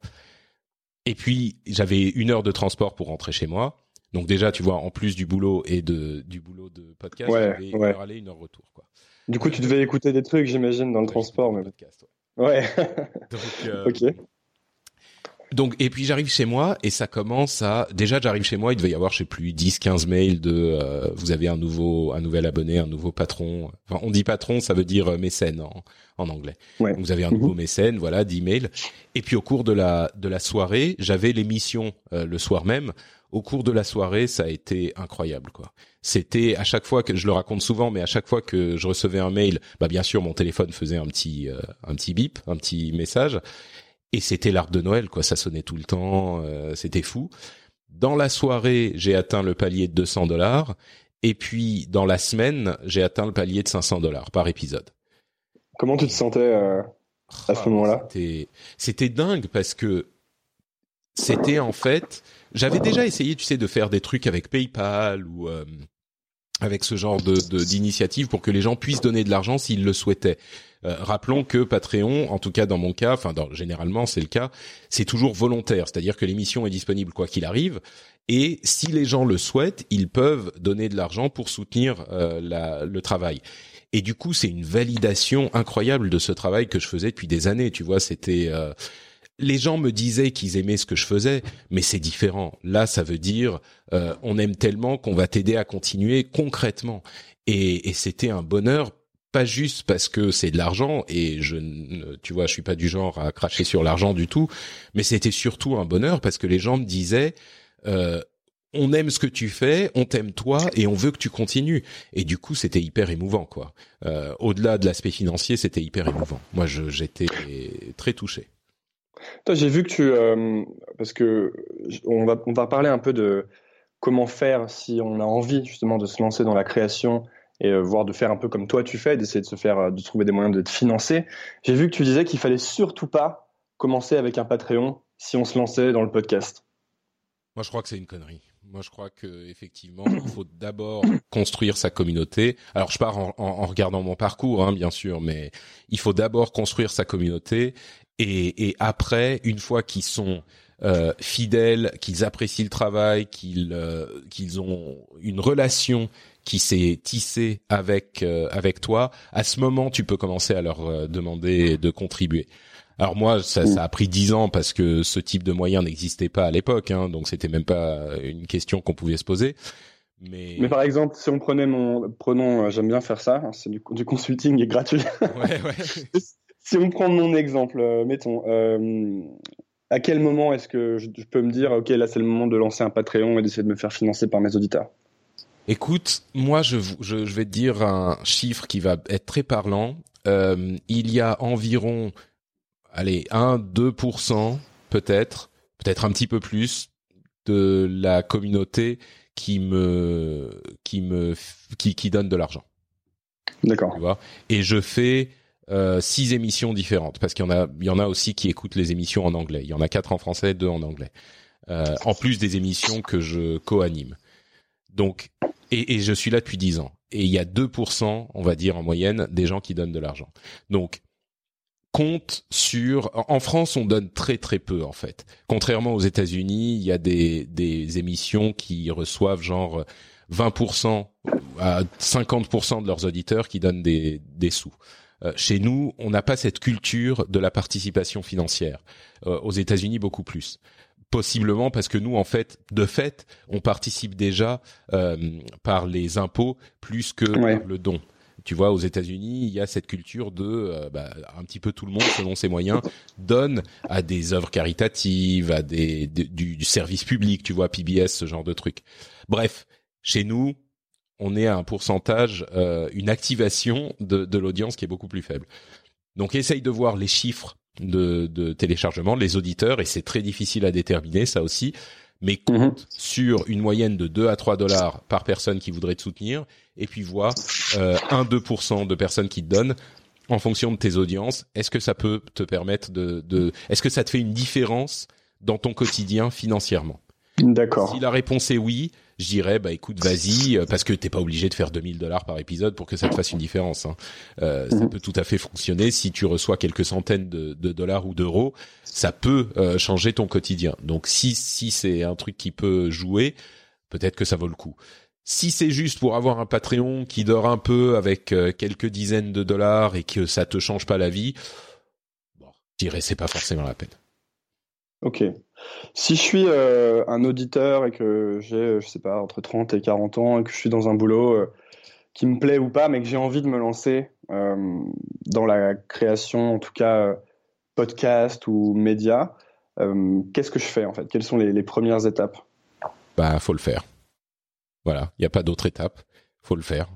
Et puis j'avais une heure de transport pour rentrer chez moi. Donc déjà, tu vois, en plus du boulot et de du boulot de podcast,
ouais,
une heure aller, une heure retour, quoi.
Du coup, tu devais écouter des trucs, j'imagine, dans le transport, mais podcast. Ouais.
Donc, euh, ok. Donc et puis j'arrive chez moi et ça commence à déjà j'arrive chez moi il devait y avoir je sais plus 10 15 mails de euh, vous avez un nouveau un nouvel abonné un nouveau patron enfin on dit patron ça veut dire euh, mécène en, en anglais
ouais.
vous avez un nouveau mhm. mécène voilà 10 mails et puis au cours de la de la soirée j'avais l'émission le soir même au cours de la soirée, ça a été incroyable, quoi. C'était à chaque fois que je le raconte souvent, mais à chaque fois que je recevais un mail, bah bien sûr mon téléphone faisait un petit euh, un petit bip, un petit message, et c'était l'arbre de Noël, quoi. Ça sonnait tout le temps, euh, c'était fou. Dans la soirée, j'ai atteint le palier de 200 dollars, et puis dans la semaine, j'ai atteint le palier de 500 dollars par épisode.
Comment tu te sentais euh, à ce ah, moment-là?
C'était c'était dingue parce que c'était en fait j'avais déjà essayé, tu sais, de faire des trucs avec PayPal ou euh, avec ce genre de d'initiative pour que les gens puissent donner de l'argent s'ils le souhaitaient. Euh, rappelons que Patreon, en tout cas dans mon cas, enfin généralement c'est le cas, c'est toujours volontaire, c'est-à-dire que l'émission est disponible quoi qu'il arrive, et si les gens le souhaitent, ils peuvent donner de l'argent pour soutenir euh, la, le travail. Et du coup, c'est une validation incroyable de ce travail que je faisais depuis des années. Tu vois, c'était les gens me disaient qu'ils aimaient ce que je faisais, mais c'est différent. Là, ça veut dire euh, on aime tellement qu'on va t'aider à continuer concrètement. Et, c'était un bonheur, pas juste parce que c'est de l'argent et je, tu vois, je suis pas du genre à cracher sur l'argent du tout, mais c'était surtout un bonheur parce que les gens me disaient euh, on aime ce que tu fais, on t'aime toi et on veut que tu continues. Et du coup, c'était hyper émouvant, quoi. Euh, au-delà de l'aspect financier, c'était hyper émouvant. Moi, j'étais très touché.
Toi, j'ai vu que tu, euh, parce que on va, on va parler un peu de comment faire si on a envie justement de se lancer dans la création et euh, voire de faire un peu comme toi tu fais, d'essayer de se faire, de trouver des moyens de te financer. J'ai vu que tu disais qu'il fallait surtout pas commencer avec un Patreon si on se lançait dans le podcast.
Moi, je crois que c'est une connerie. Moi, je crois que effectivement, il faut d'abord construire sa communauté. Alors, je pars en, en, regardant mon parcours, hein, bien sûr, mais il faut d'abord construire sa communauté et, et après, une fois qu'ils sont euh, fidèles, qu'ils apprécient le travail, qu'ils euh, qu'ils ont une relation qui s'est tissée avec euh, avec toi, à ce moment, tu peux commencer à leur euh, demander de contribuer. Alors moi, ça, ça, a pris dix ans parce que ce type de moyen n'existait pas à l'époque, hein, donc c'était même pas une question qu'on pouvait se poser. Mais,
mais par exemple, si on prenait mon, prenons, j'aime bien faire ça, hein, c'est du, du consulting et gratuit.
Ouais, ouais.
si on prend mon exemple, euh, mettons, euh, à quel moment est-ce que je, je, peux me dire, ok, là c'est le moment de lancer un Patreon et d'essayer de me faire financer par mes auditeurs?
Écoute, moi je, je, je vais te dire un chiffre qui va être très parlant. Euh, il y a environ, allez, 1-2% peut-être, peut-être un petit peu plus de la communauté qui me qui me qui, qui donne de l'argent.
D'accord.
Et je fais euh, six émissions différentes parce qu'il y en a il y en a aussi qui écoutent les émissions en anglais. Il y en a quatre en français, deux en anglais. Euh, en plus des émissions que je co-anime. Donc et, et, je suis là depuis dix ans. Et il y a 2%, on va dire en moyenne, des gens qui donnent de l'argent. Donc compte sur en France on donne très très peu en fait contrairement aux États-Unis il y a des des émissions qui reçoivent genre 20% à 50% de leurs auditeurs qui donnent des des sous chez nous on n'a pas cette culture de la participation financière euh, aux États-Unis beaucoup plus possiblement parce que nous en fait de fait on participe déjà euh, par les impôts plus que
Ouais.
par le don tu vois, aux États-Unis, il y a cette culture de euh, bah, un petit peu tout le monde, selon ses moyens, donne à des œuvres caritatives, à des, de- du, du service public, tu vois, PBS, ce genre de truc. Bref, chez nous, on est à un pourcentage, euh, une activation de, de l'audience qui est beaucoup plus faible. Donc, essaye de voir les chiffres de, de téléchargement, les auditeurs, et c'est très difficile à déterminer, ça aussi. Mais compte sur une moyenne de 2 à 3 dollars par personne qui voudrait te soutenir, et puis vois euh, 1-2% de personnes qui te donnent en fonction de tes audiences. Est-ce que ça peut te permettre de, de est-ce que ça te fait une différence dans ton quotidien financièrement?
D'accord.
Si la réponse est oui, je dirais bah écoute vas-y euh, parce que t'es pas obligé de faire 2000 dollars par épisode pour que ça te fasse une différence. Hein. Euh, Ça
Mhm.
peut tout à fait fonctionner si tu reçois quelques centaines de, de dollars ou d'euros, ça peut euh, changer ton quotidien. Donc si si c'est un truc qui peut jouer, peut-être que ça vaut le coup. Si c'est juste pour avoir un Patreon qui dort un peu avec euh, quelques dizaines de dollars et que ça te change pas la vie, bon, je dirais c'est pas forcément la peine.
Ok. Si je suis euh, un auditeur et que j'ai, je sais pas, entre 30 et 40 ans et que je suis dans un boulot euh, qui me plaît ou pas, mais que j'ai envie de me lancer euh, dans la création, en tout cas podcast ou média, qu'est-ce que je fais en fait? Quelles sont les, les premières étapes?
Bah faut le faire. Voilà, il y a pas d'autre étape, faut le faire.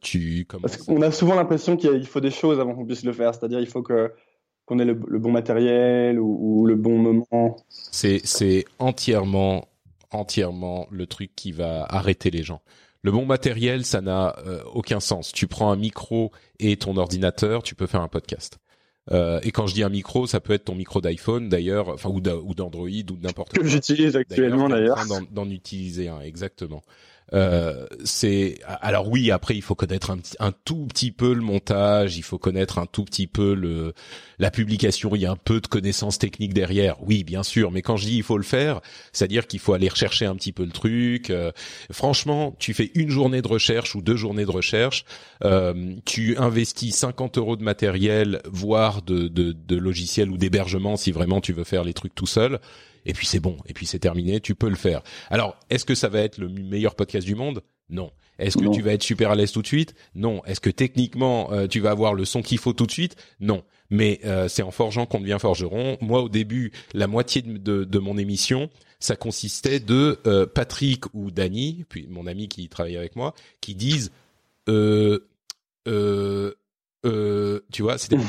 Tu
Parce
commences.
qu'on a souvent l'impression qu'il faut des choses avant qu'on puisse le faire, c'est-à-dire il faut que qu'on ait le, le bon matériel ou, ou le bon moment.
C'est c'est entièrement entièrement le truc qui va arrêter les gens. Le bon matériel, ça n'a euh, aucun sens. Tu prends un micro et ton ordinateur, tu peux faire un podcast. Euh, et quand je dis un micro, ça peut être ton micro d'iPhone d'ailleurs, enfin ou d'a- ou d'Android ou n'importe
Que j'utilise actuellement d'ailleurs.
d'en utiliser un, exactement. Euh, c'est alors oui, après il faut connaître un, tout petit peu le montage, il faut connaître un tout petit peu le la publication. Il y a un peu de connaissances techniques derrière, oui, bien sûr. Mais quand je dis il faut le faire, c'est-à-dire qu'il faut aller rechercher un petit peu le truc. Euh, franchement, tu fais une journée de recherche ou deux journées de recherche, euh, tu investis 50 euros de matériel, voire de de, de logiciel ou d'hébergement si vraiment tu veux faire les trucs tout seul et puis c'est bon, et puis c'est terminé, tu peux le faire. Alors, est-ce que ça va être le meilleur podcast du monde? Non. Est-ce que
Non.
tu vas être super à l'aise tout de suite? Non. Est-ce que techniquement euh, tu vas avoir le son qu'il faut tout de suite? Non. Mais euh, c'est en forgeant qu'on devient forgeron. Moi, au début, la moitié de, de, de mon émission, ça consistait de euh, Patrick ou Danny, puis mon ami qui travaille avec moi, qui disent euh, euh, euh, tu vois, c'était de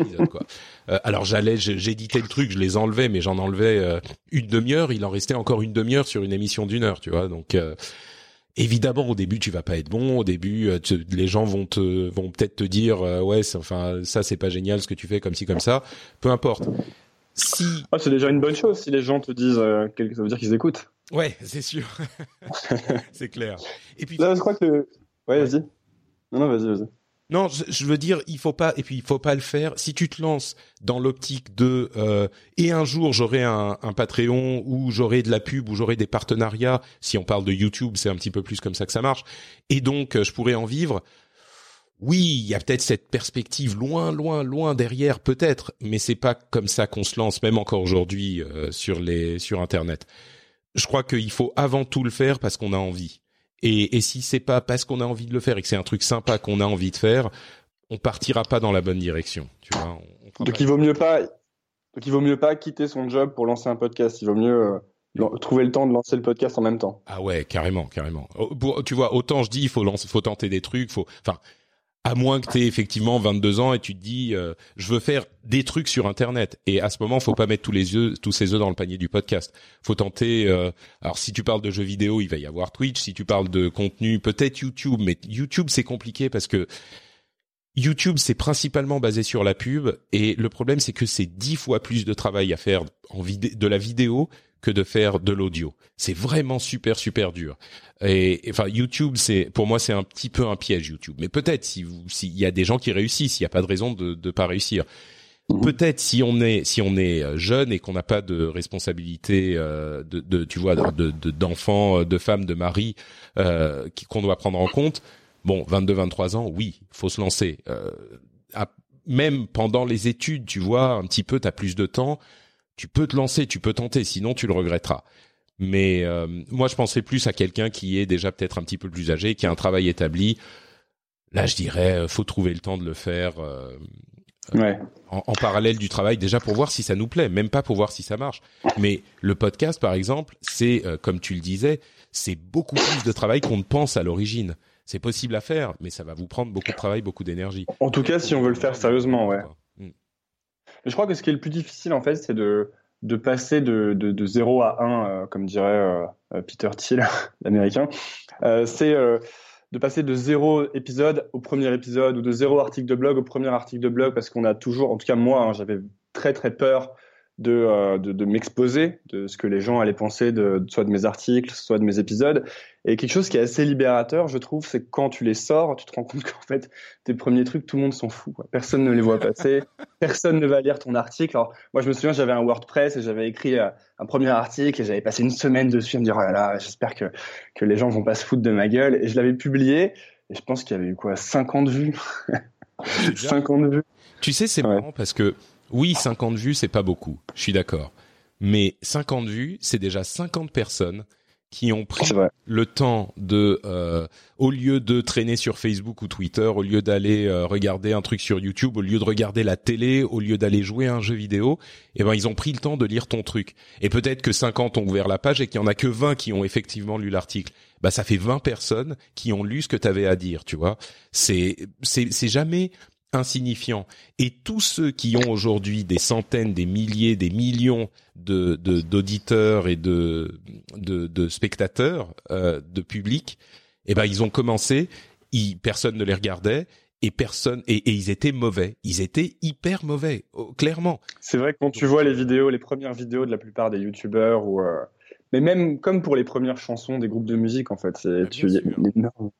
l'épisode, quoi. Euh, alors j'allais, j'éditais le truc, je les enlevais, mais j'en enlevais euh, une demi-heure. Il en restait encore une demi-heure sur une émission d'une heure, tu vois. Donc euh, évidemment, au début, tu vas pas être bon. Au début, tu- les gens vont te, vont peut-être te dire, euh, ouais, enfin ça c'est pas génial ce que tu fais, comme ci comme ça. Peu importe. Si,
Ah, c'est déjà une bonne chose si les gens te disent, euh, quelque- ça veut dire qu'ils écoutent.
ouais, c'est sûr, c'est clair. Et puis
Là, je crois que. Ouais, vas-y. Non, non, vas-y, vas-y.
Non, je, veux dire, il faut pas et puis il faut pas le faire. Si tu te lances dans l'optique de euh, et un jour j'aurai un, un Patreon ou j'aurai de la pub ou j'aurai des partenariats. Si on parle de YouTube, c'est un petit peu plus comme ça que ça marche. Et donc euh, je pourrais en vivre. Oui, il y a peut-être cette perspective loin, loin, loin derrière, peut-être, mais c'est pas comme ça qu'on se lance, même encore aujourd'hui euh, sur les sur Internet. Je crois qu'il faut avant tout le faire parce qu'on a envie. Et, et si c'est pas parce qu'on a envie de le faire et que c'est un truc sympa qu'on a envie de faire, on partira pas dans la bonne direction. Tu vois.
Donc il vaut mieux pas. Donc il vaut mieux pas quitter son job pour lancer un podcast. Il vaut mieux euh, trouver le temps de lancer le podcast en même temps.
Ah ouais, carrément, carrément. Oh, tu vois, autant je dis, il faut lancer, faut tenter des trucs, faut, enfin, à moins que tu aies effectivement 22 ans et tu te dis euh, je veux faire des trucs sur internet. Et à ce moment faut pas mettre tous les œufs tous ces œufs dans le panier du podcast. Faut tenter euh, alors si tu parles de jeux vidéo il va y avoir Twitch. Si tu parles de contenu peut-être YouTube. Mais YouTube c'est compliqué parce que YouTube c'est principalement basé sur la pub. Et le problème c'est que c'est dix fois plus de travail à faire en de la vidéo que de faire de l'audio. C'est vraiment super super dur. Et enfin YouTube, c'est pour moi c'est un petit peu un piège YouTube. Mais peut-être si vous s'il y a des gens qui réussissent, il n'y a pas de raison de ne pas réussir. Mhm. Peut-être si on est si on est euh, jeune et qu'on n'a pas de responsabilité euh, de, de, tu vois de d'enfants, de, de, femmes, de mari euh, qu'on doit prendre en compte. Bon, 22, 23 ans, oui, faut se lancer. Euh, même pendant les études, tu vois, un petit peu, t'as plus de temps tu peux te lancer, tu peux tenter, sinon tu le regretteras. Mais euh, moi, je pensais plus à quelqu'un qui est déjà peut-être un petit peu plus âgé, qui a un travail établi. Là, je dirais, euh, faut trouver le temps de le faire euh,
ouais.
en, en, parallèle du travail, déjà pour voir si ça nous plaît, même pas pour voir si ça marche. Mais le podcast, par exemple, c'est comme tu le disais, c'est beaucoup plus de travail qu'on ne pense à l'origine. C'est possible à faire, mais ça va vous prendre beaucoup de travail, beaucoup d'énergie.
En tout cas, si on veut le faire sérieusement, ouais je crois que ce qui est le plus difficile, en fait, c'est de, de passer de, de, de 0 à 1, euh, comme dirait euh, Peter Thiel, l'américain. Euh, c'est euh, de passer de zéro épisode au premier épisode ou de zéro article de blog au premier article de blog parce qu'on a toujours, en tout cas moi, hein, j'avais très très peur de, euh, de, de m'exposer, de ce que les gens allaient penser de, soit de mes articles, soit de mes épisodes. Et quelque chose qui est assez libérateur, je trouve, c'est quand tu les sors, tu te rends compte qu'en fait, tes premiers trucs, tout le monde s'en fout. Quoi. Personne ne les voit passer, personne ne va lire ton article. Alors, moi, je me souviens, j'avais un WordPress et j'avais écrit euh, un premier article et j'avais passé une semaine dessus à me dire, oh là là, j'espère que, que les gens vont pas se foutre de ma gueule. Et je l'avais publié et je pense qu'il y avait eu quoi, 50 vues? 50 vues.
Tu sais, c'est marrant parce que oui, 50 vues, c'est pas beaucoup. Je suis d'accord. Mais 50 vues, c'est déjà 50 personnes qui ont pris le temps de, euh, au lieu de traîner sur Facebook ou Twitter, au lieu d'aller euh, regarder un truc sur YouTube, au lieu de regarder la télé, au lieu d'aller jouer à un jeu vidéo, eh ben ils ont pris le temps de lire ton truc. Et peut-être que 50 ont ouvert la page et qu'il y en a que 20 qui ont effectivement lu l'article. Bah ça fait 20 personnes qui ont lu ce que tu avais à dire, tu vois. C'est c'est c'est jamais insignifiant. Et tous ceux qui ont aujourd'hui des centaines, des milliers, des millions de d'auditeurs et de, de, de spectateurs, euh, de public, eh ben ils ont commencé, ils, personne ne les regardait et personne et, et, ils étaient mauvais. Ils étaient hyper mauvais, oh, clairement.
C'est vrai que quand tu vois les vidéos, les premières vidéos de la plupart des youtubeurs ou euh, mais même comme pour les premières chansons des groupes de musique en fait, c'est tu y a une énorme,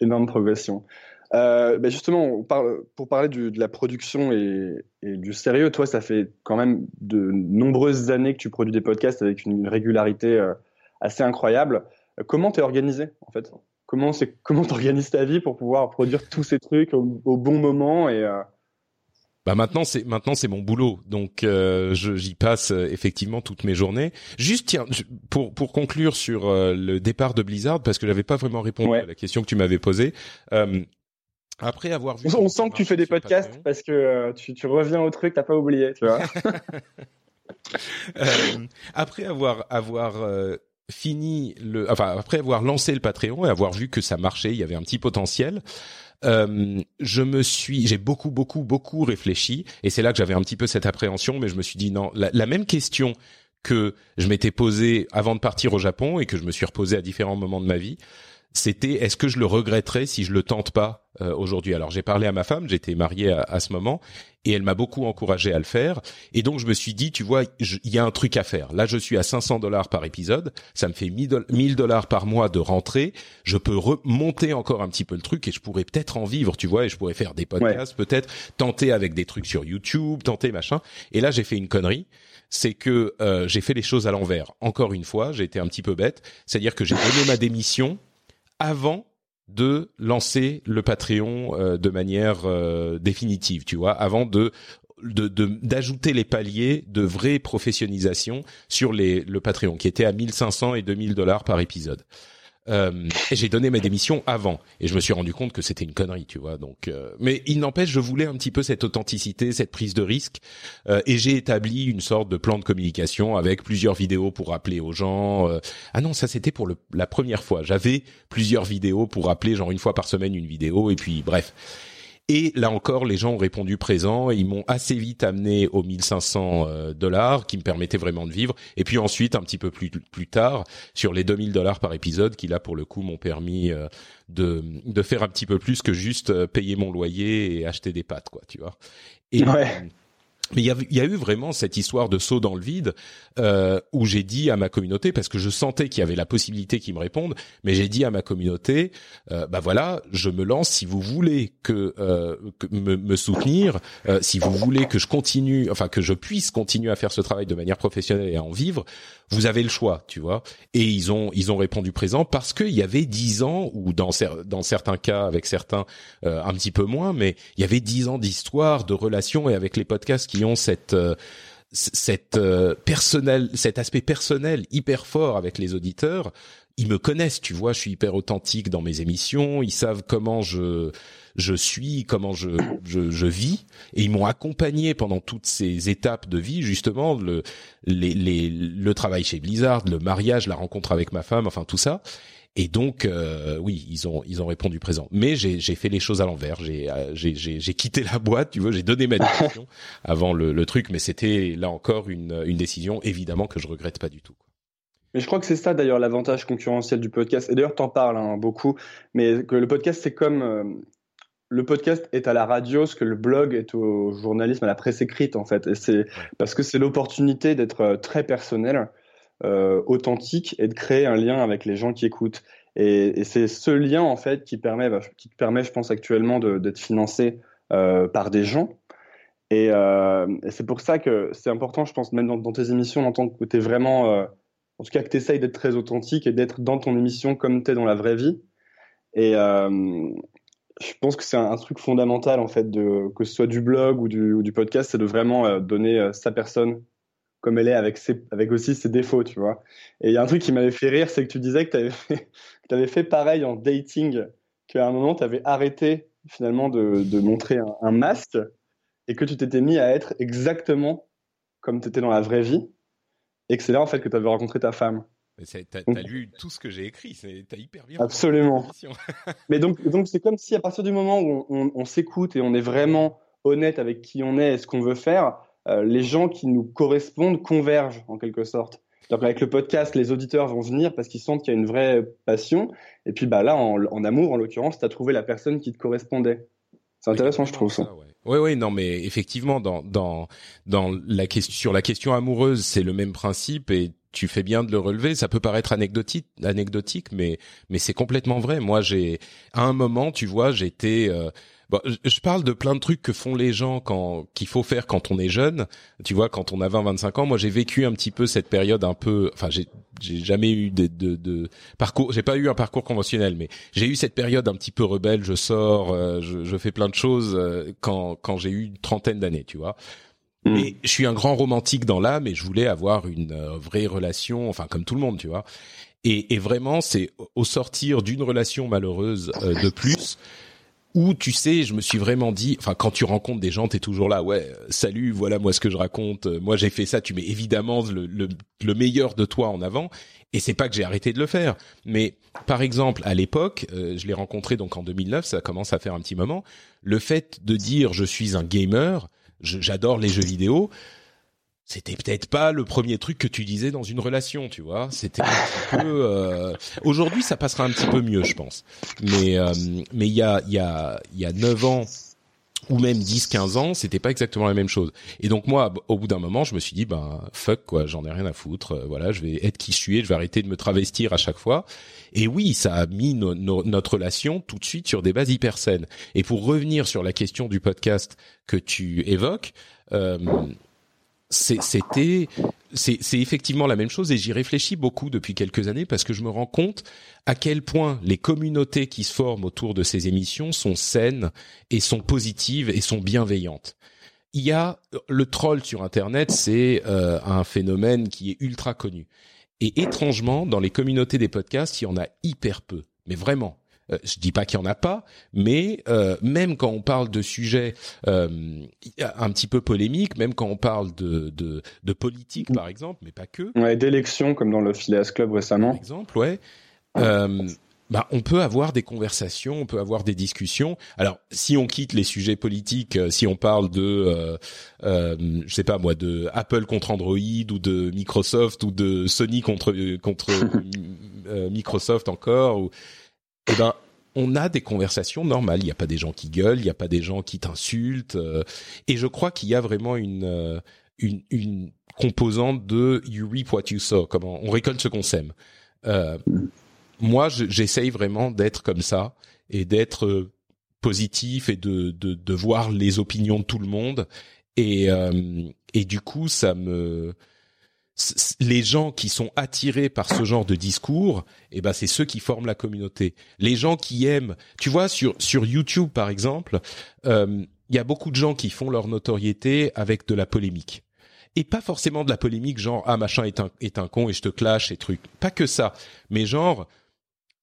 énorme progression. Euh, ben justement, on parle, pour parler du, de la production et, et, du sérieux, toi, ça fait quand même de nombreuses années que tu produis des podcasts avec une régularité euh, assez incroyable. Euh, comment t'es organisé en fait? Comment c'est comment t'organises ta vie pour pouvoir produire tous ces trucs au, au bon moment et euh...
Bah maintenant c'est maintenant c'est mon boulot donc euh, j'y passe euh, effectivement toutes mes journées. Juste tiens pour pour conclure sur le départ de Blizzard parce que j'avais pas vraiment répondu
ouais.
à la question que tu m'avais posée. Après avoir vu,
on, sent que tu fais des podcasts parce que euh, tu, tu, reviens au truc, t'as pas oublié, tu vois.
euh, après avoir avoir euh, fini le, enfin après avoir lancé le Patreon et avoir vu que ça marchait, il y avait un petit potentiel. Euh, je me suis, j'ai beaucoup, beaucoup, beaucoup réfléchi, et c'est là que j'avais un petit peu cette appréhension, mais je me suis dit non, la, la même question que je m'étais posée avant de partir au Japon et que je me suis reposée à différents moments de ma vie, c'était est-ce que je le regretterais si je le tente pas euh, aujourd'hui? Alors j'ai parlé à ma femme, j'étais marié à, à, ce moment, et elle m'a beaucoup encouragé à le faire. Et donc je me suis dit, tu vois, il y a un truc à faire. Là, je suis à 500 dollars par épisode, ça me fait 1000 dollars par mois de rentrée. Je peux remonter encore un petit peu le truc et je pourrais peut-être en vivre, tu vois, et je pourrais faire des podcasts, ouais. peut-être tenter avec des trucs sur YouTube, tenter machin. Et là, j'ai fait une connerie c'est que euh, j'ai fait les choses à l'envers. Encore une fois, j'ai été un petit peu bête, c'est-à-dire que j'ai donné ma démission avant de lancer le Patreon euh, de manière euh, définitive, tu vois, avant de d'ajouter les paliers de vraie professionnalisation sur les, le Patreon qui était à 1500 et 2000 dollars par épisode. Euh, j'ai donné ma démission avant, et je me suis rendu compte que c'était une connerie, tu vois. Donc, euh, mais il n'empêche, je voulais un petit peu cette authenticité, cette prise de risque, euh, et j'ai établi une sorte de plan de communication avec plusieurs vidéos pour rappeler aux gens. Euh, ah non, ça c'était pour le, la première fois. J'avais plusieurs vidéos pour rappeler, genre une fois par semaine une vidéo, et puis bref. Et là encore, les gens ont répondu présent. Ils m'ont assez vite amené aux 1500 euh, dollars, qui me permettaient vraiment de vivre. Et puis ensuite, un petit peu plus plus tard, sur les 2000 dollars par épisode, qui là pour le coup m'ont permis euh, de de faire un petit peu plus que juste euh, payer mon loyer et acheter des pâtes, quoi, tu vois.
Ouais.
Mais il y, a, y a eu vraiment cette histoire de saut dans le vide euh, où j'ai dit à ma communauté parce que je sentais qu'il y avait la possibilité qu'ils me répondent, mais j'ai dit à ma communauté, euh, bah voilà, je me lance. Si vous voulez que, euh, me, me, soutenir, euh, si vous voulez que je continue, enfin que je puisse continuer à faire ce travail de manière professionnelle et à en vivre, vous avez le choix, tu vois. Et ils ont ils ont répondu présent parce qu'il y avait dix ans ou dans dans certains cas avec certains euh, un petit peu moins, mais il y avait dix ans d'histoire, de relations et avec les podcasts qui ont cette euh, cette euh, cet aspect personnel hyper fort avec les auditeurs, ils me connaissent, tu vois, je suis hyper authentique dans mes émissions, ils savent comment je je suis, comment je je, je vis, et ils m'ont accompagné pendant toutes ces étapes de vie, justement le les, les le travail chez Blizzard, le mariage, la rencontre avec ma femme, enfin tout ça. Et donc, euh, oui, ils ont ils ont répondu présent. Mais j'ai j'ai fait les choses à l'envers. J'ai euh, j'ai j'ai quitté la boîte, tu vois. J'ai donné ma décision avant le, le truc, mais c'était là encore une une décision évidemment que je regrette pas du tout.
Mais je crois que c'est ça d'ailleurs l'avantage concurrentiel du podcast. Et d'ailleurs, t'en parles hein, beaucoup, mais que le podcast c'est comme euh, le podcast est à la radio, ce que le blog est au journalisme, à la presse écrite en fait. Et c'est parce que c'est l'opportunité d'être euh, très personnel euh, authentique et de créer un lien avec les gens qui écoutent. Et, et c'est ce lien en fait qui permet, bah, qui permet, je pense actuellement d'être financé euh, par des gens. Et, euh, et c'est pour ça que c'est important, je pense, même dans, dans tes émissions, d'entendre que tu es vraiment, euh, en tout cas que tu essayes d'être très authentique et d'être dans ton émission comme tu es dans la vraie vie. Et euh, je pense que c'est un, truc fondamental en fait, que ce soit du blog ou du, podcast, c'est de vraiment euh, donner sa personne comme elle est avec aussi ses défauts, tu vois. Et il y a un truc qui m'avait fait rire, c'est que tu disais que tu avais fait, pareil en dating, qu'à un moment tu avais arrêté finalement de, de montrer un, un, masque et que tu t'étais mis à être exactement comme tu étais dans la vraie vie et que c'est là en fait que tu avais rencontré ta femme.
T'as as lu tout ce que j'ai écrit, t'as hyper bien.
Absolument. Mais donc, donc c'est comme si à partir du moment où on, on, on s'écoute et on est vraiment honnête avec qui on est et ce qu'on veut faire, euh, les gens qui nous correspondent convergent en quelque sorte. Donc avec le podcast, les auditeurs vont venir parce qu'ils sentent qu'il y a une vraie passion. Et puis bah là, en, en amour, en l'occurrence, tu as trouvé la personne qui te correspondait. C'est intéressant, je trouve ça.
Oui, oui, non, mais effectivement, dans dans dans la question sur la question amoureuse, c'est le même principe et tu fais bien de le relever. Ça peut paraître anecdotique, anecdotique, mais mais c'est complètement vrai. Moi, j'ai à un moment, tu vois, j'étais euh, Bon, je parle de plein de trucs que font les gens quand qu'il faut faire quand on est jeune. Tu vois, quand on a 20, 25 ans. Moi, j'ai vécu un petit peu cette période un peu. Enfin, j'ai j'ai jamais eu de, de, de parcours. J'ai pas eu un parcours conventionnel, mais j'ai eu cette période un petit peu rebelle. Je sors, euh, je, je, fais plein de choses euh, quand quand j'ai eu une trentaine d'années. Tu vois. Mmh. Et je suis un grand romantique dans l'âme et je voulais avoir une euh, vraie relation, enfin comme tout le monde, tu vois. Et, et vraiment, c'est au sortir d'une relation malheureuse euh, de plus où tu sais, je me suis vraiment dit, enfin quand tu rencontres des gens, t'es toujours là, ouais, salut, voilà moi ce que je raconte, moi j'ai fait ça, tu mets évidemment le, le, le meilleur de toi en avant, et c'est pas que j'ai arrêté de le faire, mais par exemple à l'époque, euh, je l'ai rencontré donc en 2009, ça commence à faire un petit moment, le fait de dire je suis un gamer, j'adore les jeux vidéo, c'était peut-être pas le premier truc que tu disais dans une relation, tu vois. C'était un peu. Euh... Aujourd'hui, ça passera un petit peu mieux, je pense. Mais euh, mais il y a il y a il y a neuf ans ou même 10 15 ans, c'était pas exactement la même chose. Et donc moi au bout d'un moment, je me suis dit ben fuck quoi, j'en ai rien à foutre, euh, voilà, je vais être qui je suis, je vais arrêter de me travestir à chaque fois. Et oui, ça a mis no, no, notre relation tout de suite sur des bases hyper saines. Et pour revenir sur la question du podcast que tu évoques, euh, c'était c'est effectivement la même chose et j'y réfléchis beaucoup depuis quelques années parce que je me rends compte à quel point les communautés qui se forment autour de ces émissions sont saines et sont positives et sont bienveillantes. Il y a le troll sur internet, c'est euh, un phénomène qui est ultra connu. Et étrangement, dans les communautés des podcasts, il y en a hyper peu. Mais vraiment. Euh, je dis pas qu'il y en a pas, mais euh, même quand on parle de sujets euh, un petit peu polémiques, même quand on parle de de, de politique par exemple, mais pas que.
Ouais, d'élections comme dans le Phileas Club récemment.
Par exemple, ouais. Euh, bah, on peut avoir des conversations, on peut avoir des discussions. Alors, si on quitte les sujets politiques, euh, si on parle de, euh, euh, je sais pas moi, de Apple contre Android ou de Microsoft ou de Sony contre contre euh, Microsoft encore, ou, eh ben, on a des conversations normales. Il n'y a pas des gens qui gueulent, il n'y a pas des gens qui t'insultent, et je crois qu'il y a vraiment une une, une composante de you reap what you sow. Comment on récolte ce qu'on sème. Euh, moi, j'essaye vraiment d'être comme ça et d'être euh, positif et de, de, de voir les opinions de tout le monde. Et, euh, et du coup, ça me les gens qui sont attirés par ce genre de discours, eh ben c'est ceux qui forment la communauté. Les gens qui aiment, tu vois, sur sur YouTube par exemple, euh, il y a beaucoup de gens qui font leur notoriété avec de la polémique et pas forcément de la polémique genre ah machin est un est un con et je te clash et trucs. Pas que ça, mais genre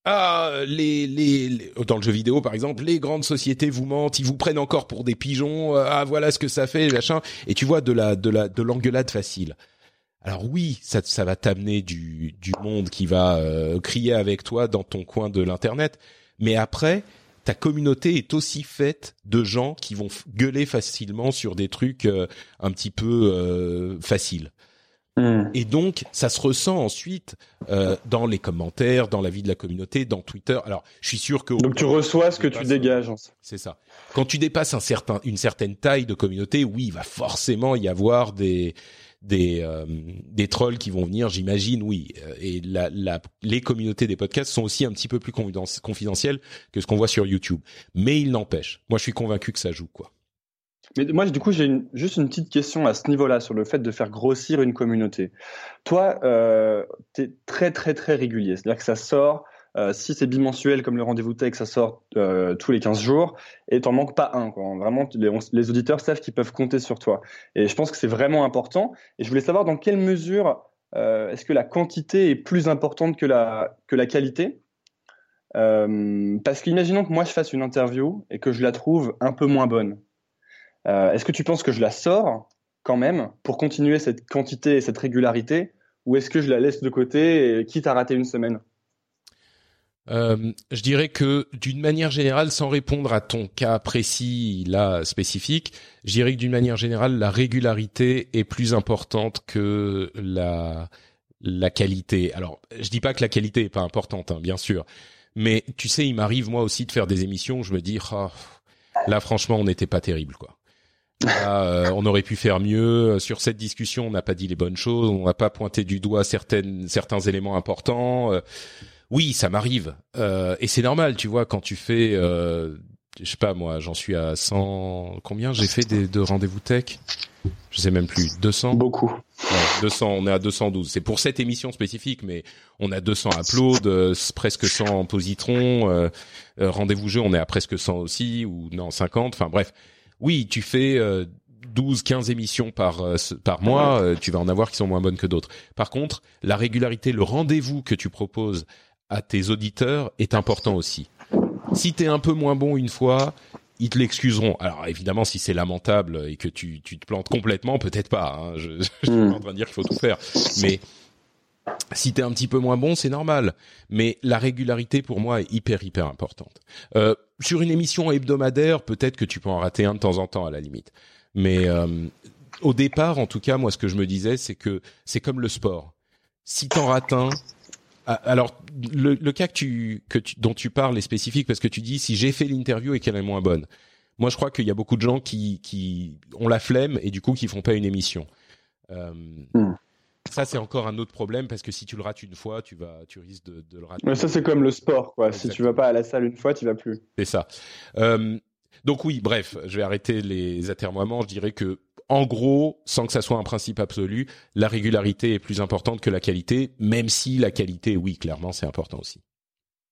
ah, les, les, dans le jeu vidéo par exemple, les grandes sociétés vous mentent, ils vous prennent encore pour des pigeons. Ah, voilà ce que ça fait, machin. Et tu vois de la de la de l'engueulade facile. Alors oui, ça ça va t'amener du du monde qui va euh, crier avec toi dans ton coin de l'internet. Mais après, ta communauté est aussi faite de gens qui vont gueuler facilement sur des trucs euh, un petit peu faciles. Hmm. Et donc, ça se ressent ensuite euh, dans les commentaires, dans la vie de la communauté, dans Twitter. Alors, je suis sûr que
donc tu reçois ce que tu dégages.
C'est ça. Quand tu dépasses un certain, une certaine taille de communauté, oui, il va forcément y avoir des des euh, des trolls qui vont venir, j'imagine, oui. Et la, la, les communautés des podcasts sont aussi un petit peu plus confidentielles que ce qu'on voit sur YouTube. Mais il n'empêche, moi, je suis convaincu que ça joue, quoi.
Mais moi, du coup, j'ai juste une petite question à ce niveau-là sur le fait de faire grossir une communauté. Toi, euh, tu es très, très, très régulier. C'est-à-dire que ça sort, euh, si c'est bimensuel comme le rendez-vous tech, ça sort euh, tous les 15 jours et t'en manques pas un. Vraiment, les, auditeurs savent qu'ils peuvent compter sur toi. Et je pense que c'est vraiment important. Et je voulais savoir dans quelle mesure euh, est-ce que la quantité est plus importante que la, que la qualité? Parce qu'imaginons que moi, je fasse une interview et que je la trouve un peu moins bonne est-ce que tu penses que je la sors quand même pour continuer cette quantité et cette régularité? Ou est-ce que je la laisse de côté, quitte à rater une semaine?
Euh, je dirais que d'une manière générale, sans répondre à ton cas précis, là spécifique, je dirais que d'une manière générale, la régularité est plus importante que la la qualité. Alors, je dis pas que la qualité est pas importante, hein, bien sûr, mais tu sais, il m'arrive moi aussi de faire des émissions où je me dis, oh, là franchement, on n'était pas terrible, quoi. Euh, on aurait pu faire mieux. Sur cette discussion, on n'a pas dit les bonnes choses, on n'a pas pointé du doigt certaines, certains éléments importants. Euh, oui, ça m'arrive. Euh, et c'est normal, tu vois, quand tu fais, je sais pas moi, j'en suis à 100... Combien j'ai fait des, de rendez-vous tech? Je sais même plus. 200
Beaucoup.
Ouais, 200, on est à 212. C'est pour cette émission spécifique, mais on a 200 uploads, presque 100 positrons. rendez-vous jeu, on est à presque 100 aussi, ou non, 50. Enfin bref oui, tu fais 12, euh, 15 émissions par euh, par mois, euh, tu vas en avoir qui sont moins bonnes que d'autres. Par contre, la régularité, le rendez-vous que tu proposes à tes auditeurs est important aussi. Si t'es un peu moins bon une fois, ils te l'excuseront. Alors évidemment, si c'est lamentable et que tu, tu te plantes complètement, peut-être pas. Hein. Je, je suis pas hmm. en train de dire qu'il faut tout faire, mais si t'es un petit peu moins bon, c'est normal. Mais la régularité, pour moi, est hyper, hyper importante. Euh, sur une émission hebdomadaire, peut-être que tu peux en rater un de temps en temps, à la limite. Mais euh, au départ, en tout cas, moi, ce que je me disais, c'est que c'est comme le sport. Si t'en rates un, alors le, cas que tu, que tu, dont tu parles est spécifique parce que tu dis si j'ai fait l'interview et qu'elle est moins bonne. Moi, je crois qu'il y a beaucoup de gens qui, qui ont la flemme et du coup qui font pas une émission. Euh, hmm. Ça, c'est encore un autre problème parce que si tu le rates une fois, tu vas, tu risques de, de le rater.
Mais ça, c'est comme le sport, quoi. Si tu vas pas à la salle une fois, tu vas plus.
C'est ça. Euh, donc oui, bref, je vais arrêter les atermoiements. Je dirais que, en gros, sans que ça soit un principe absolu, la régularité est plus importante que la qualité, même si la qualité, oui, clairement, c'est important aussi.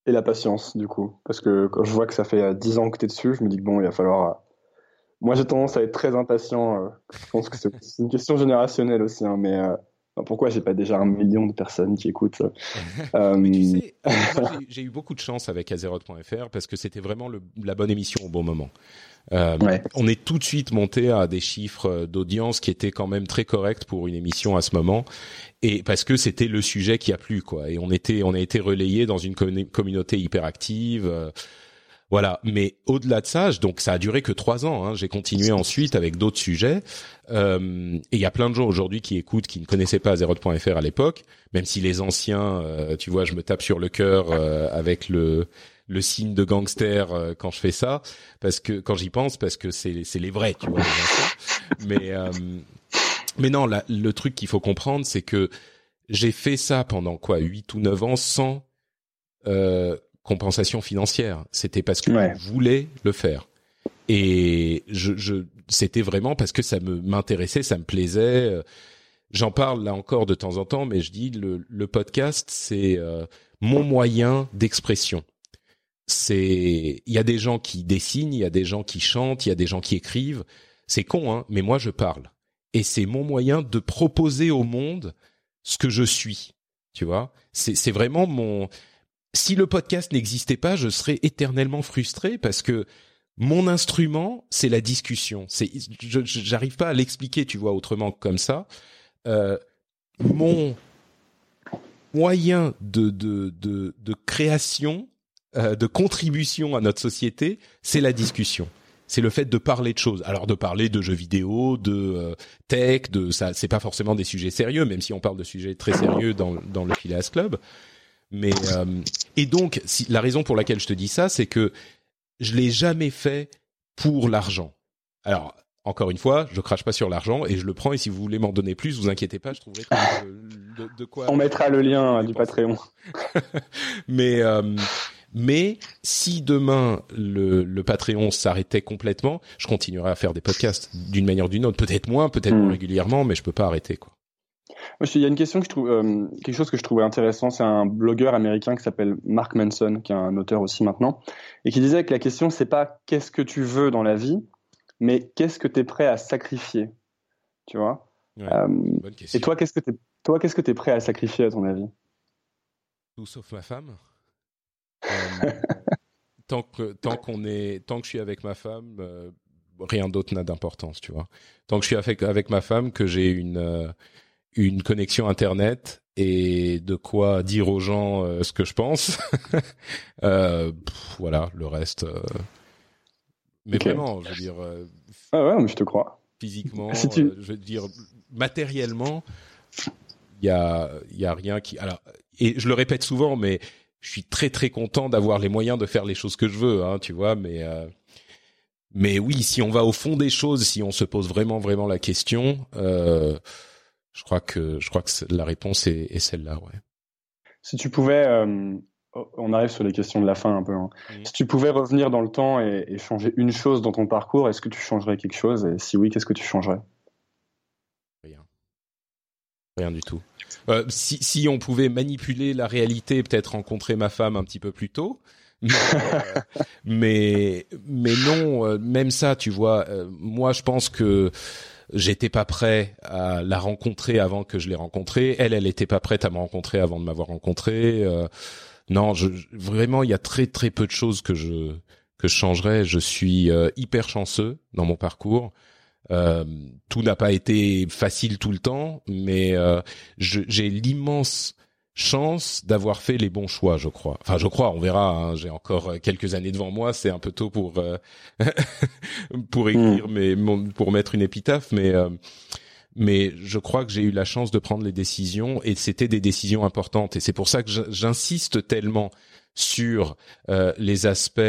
Et la patience, du coup, parce que quand je vois que ça fait 10 euh, ans que tu es dessus, je me dis que bon, il va falloir. Euh, moi, j'ai tendance à être très impatient. Je pense que c'est une question générationnelle aussi, hein, mais pourquoi j'ai pas déjà un million de personnes qui écoutent ça
euh... tu sais, j'ai eu beaucoup de chance avec Azeroth.fr parce que c'était vraiment le, la bonne émission au bon moment. Euh, ouais. On est tout de suite monté à des chiffres d'audience qui étaient quand même très corrects pour une émission à ce moment, et parce que c'était le sujet qui a plu quoi. Et on était, on a été relayé dans une communauté hyper active. Voilà, mais au-delà de ça, donc ça a duré que trois ans. Hein. J'ai continué ensuite avec d'autres sujets. Euh, et il y a plein de gens aujourd'hui qui écoutent, qui ne connaissaient pas Azeroth.fr à l'époque, même si les anciens, euh, tu vois, je me tape sur le cœur euh, avec le le signe de gangster euh, quand je fais ça, parce que quand j'y pense, parce que c'est c'est les vrais, tu vois. Les mais euh, mais non, le truc qu'il faut comprendre, c'est que j'ai fait ça pendant quoi, huit ou neuf ans sans euh, compensation financière. C'était parce que je voulais le faire. Et je, je c'était vraiment parce que ça me m'intéressait, ça me plaisait. J'en parle là encore de temps en temps, mais je dis le, le podcast, c'est euh, mon moyen d'expression. C'est, il y a des gens qui dessinent, il y a des gens qui chantent, il y a des gens qui écrivent. C'est con, hein, mais moi je parle. Et c'est mon moyen de proposer au monde ce que je suis. Tu vois, c'est vraiment mon si le podcast n'existait pas, je serais éternellement frustré parce que mon instrument, c'est la discussion. Je, j'arrive pas à l'expliquer, tu vois, autrement que comme ça. Euh, mon moyen de de de, de création, euh, de contribution à notre société, c'est la discussion. C'est le fait de parler de choses. Alors de parler de jeux vidéo, de euh, tech, de ça. C'est pas forcément des sujets sérieux, même si on parle de sujets très sérieux dans dans le Phileas Club. Mais euh, et donc si, la raison pour laquelle je te dis ça, c'est que je l'ai jamais fait pour l'argent. Alors encore une fois, je crache pas sur l'argent et je le prends. Et si vous voulez m'en donner plus, vous inquiétez pas, je trouverai de, de, quoi.
On mettra le lien du Patreon.
mais euh, mais si demain le, le Patreon s'arrêtait complètement, je continuerai à faire des podcasts d'une manière ou d'une autre. Peut-être moins, peut-être moins hmm. régulièrement, mais je peux pas arrêter quoi.
Il y a une question que je trouve, euh, quelque chose que je trouvais intéressant. C'est un blogueur américain qui s'appelle Mark Manson, qui est un auteur aussi maintenant, et qui disait que la question c'est pas qu'est-ce que tu veux dans la vie, mais qu'est-ce que tu es prêt à sacrifier. Tu vois? Euh, Et toi, qu'est-ce que tu toi, qu'est-ce que tu es prêt à sacrifier à ton avis?
Tout sauf ma femme. euh, tant que tant qu'on est tant que je suis avec ma femme, euh, rien d'autre n'a d'importance, tu vois. Tant que je suis avec avec ma femme, que j'ai une euh, une connexion internet et de quoi dire aux gens euh, ce que je pense. euh, voilà, le reste. Euh... Mais vraiment, je veux dire. Euh,
ah ouais, mais je te crois.
Physiquement, euh, je veux dire matériellement, il y a il y a rien qui. Alors et je le répète souvent, mais je suis très très content d'avoir les moyens de faire les choses que je veux, hein, tu vois. Mais mais oui, si on va au fond des choses, si on se pose vraiment vraiment la question. Euh, je crois que je crois que la réponse est, est celle-là, ouais.
Si tu pouvais, euh, on arrive sur les questions de la fin un peu. Hein. Si tu pouvais revenir dans le temps et, et changer une chose dans ton parcours, est-ce que tu changerais quelque chose? Et si oui, qu'est-ce que tu changerais?
Rien. Rien du tout. Euh, si, si on pouvait manipuler la réalité, peut-être rencontrer ma femme un petit peu plus tôt. mais, euh, mais, mais non, euh, même ça, tu vois. Euh, moi, je pense que j'étais pas prêt à la rencontrer avant que je l'ai rencontrée. Elle, elle était pas prête à me rencontrer avant de m'avoir rencontré. Euh, non, je, vraiment, il y a très très peu de choses que je que je changerais. Je suis euh, hyper chanceux dans mon parcours. Euh, tout n'a pas été facile tout le temps, mais euh, j'ai l'immense chance d'avoir fait les bons choix, je crois. Enfin, je crois, on verra. Hein, J'ai encore euh, quelques années devant moi. C'est un peu tôt pour euh, pour écrire, mais pour mettre une épitaphe, mais euh, mais je crois que j'ai eu la chance de prendre les décisions et c'était des décisions importantes. Et c'est pour ça que j'insiste tellement sur les aspects.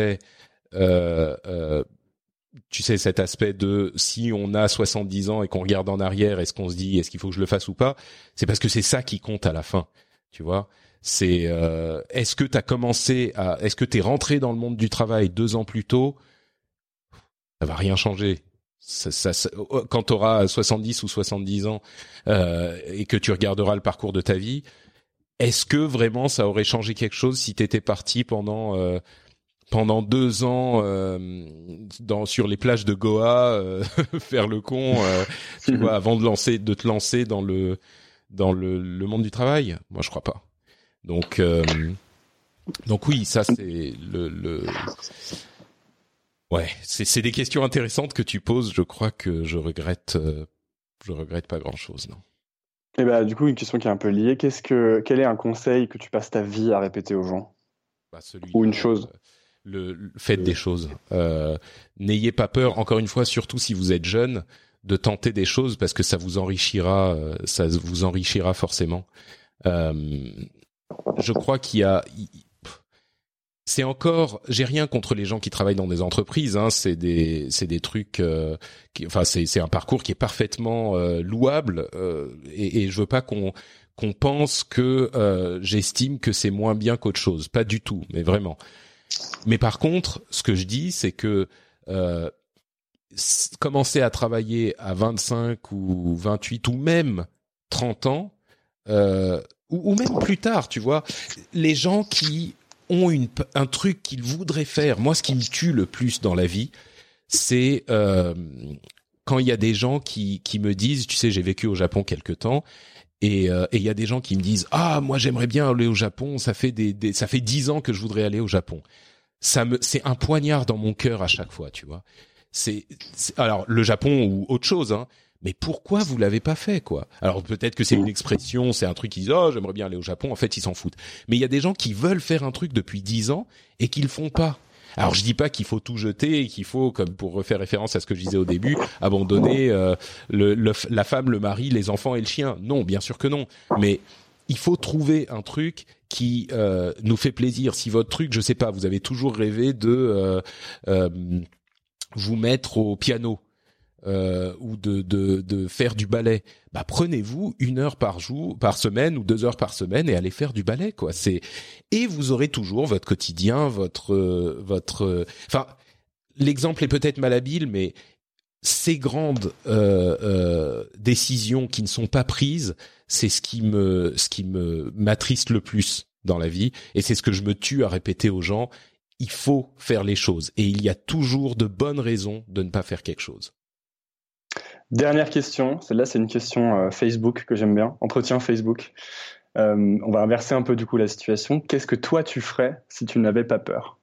tu sais cet aspect de si on a 70 ans et qu'on regarde en arrière, est-ce qu'on se dit est-ce qu'il faut que je le fasse ou pas? C'est parce que c'est ça qui compte à la fin tu vois c'est euh, est-ce que tu as commencé à est-ce que tu es rentré dans le monde du travail deux ans plus tôt? Ça va rien changer. Ça, ça, oh, quand tu auras 70 ou 70 ans euh, et que tu regarderas le parcours de ta vie est-ce que vraiment ça aurait changé quelque chose si tu étais parti pendant euh, pendant deux ans euh, dans sur les plages de Goa euh, faire le con euh, tu vois avant de lancer de te lancer dans le dans le, le monde du travail? Moi, je crois pas. Donc, euh, donc oui, ça c'est le, le... ouais, c'est des questions intéressantes que tu poses. Je crois que je regrette, euh, je regrette pas grand chose, non.
Et eh bah du coup une question qui est un peu liée. Qu'est-ce que, quel est un conseil que tu passes ta vie à répéter aux gens? Bah, celui Ou une chose
le, faites des choses. Euh, N'ayez pas peur. Encore une fois, surtout si vous êtes jeune, de tenter des choses parce que ça vous enrichira, euh, ça vous enrichira forcément. Euh, je crois qu'il y a, c'est encore, j'ai rien contre les gens qui travaillent dans des entreprises. Hein, c'est des, c'est des trucs, euh, qui, enfin c'est, c'est un parcours qui est parfaitement euh, louable euh, et, et je veux pas qu'on qu'on pense que j'estime que c'est moins bien qu'autre chose. Pas du tout, mais vraiment. Mais par contre, ce que je dis, c'est que commencer à travailler à 25 ou 28 ou même 30 ans, ou, ou, même plus tard, tu vois, les gens qui ont une, un truc qu'ils voudraient faire. Moi, ce qui me tue le plus dans la vie, c'est euh, quand il y a des gens qui, qui me disent, tu sais, j'ai vécu au Japon quelque temps, et euh, il y a des gens qui me disent, ah, moi j'aimerais bien aller au Japon, ça fait des, des ça fait dix ans que je voudrais aller au Japon. Ça me, c'est un poignard dans mon cœur à chaque fois, tu vois. C'est, alors le Japon ou autre chose, hein, mais pourquoi vous l'avez pas fait quoi? Alors peut-être que c'est une expression, c'est un truc qu'ils disent oh j'aimerais bien aller au Japon. En fait ils s'en foutent. Mais il y a des gens qui veulent faire un truc depuis dix ans et qui le font pas. Alors je dis pas qu'il faut tout jeter et qu'il faut, comme pour refaire référence à ce que je disais au début, abandonner euh, le, la femme, le mari, les enfants et le chien. Non, bien sûr que non. Mais il faut trouver un truc qui euh, nous fait plaisir. Si votre truc, je sais pas, vous avez toujours rêvé de euh, vous mettre au piano euh, ou de, de, de, faire du ballet, bah prenez-vous une heure par jour, par semaine ou deux heures par semaine et allez faire du ballet quoi. C'est et vous aurez toujours votre quotidien, votre votre. Enfin, l'exemple est peut-être malhabile, mais ces grandes euh, euh, décisions qui ne sont pas prises, c'est ce qui me ce qui me m'attriste le plus dans la vie et c'est ce que je me tue à répéter aux gens. Il faut faire les choses et il y a toujours de bonnes raisons de ne pas faire quelque chose.
Dernière question, celle-là c'est une question euh, Facebook que j'aime bien, entretien Facebook. Euh, on va inverser un peu du coup la situation. Qu'est-ce que toi tu ferais si tu n'avais pas peur?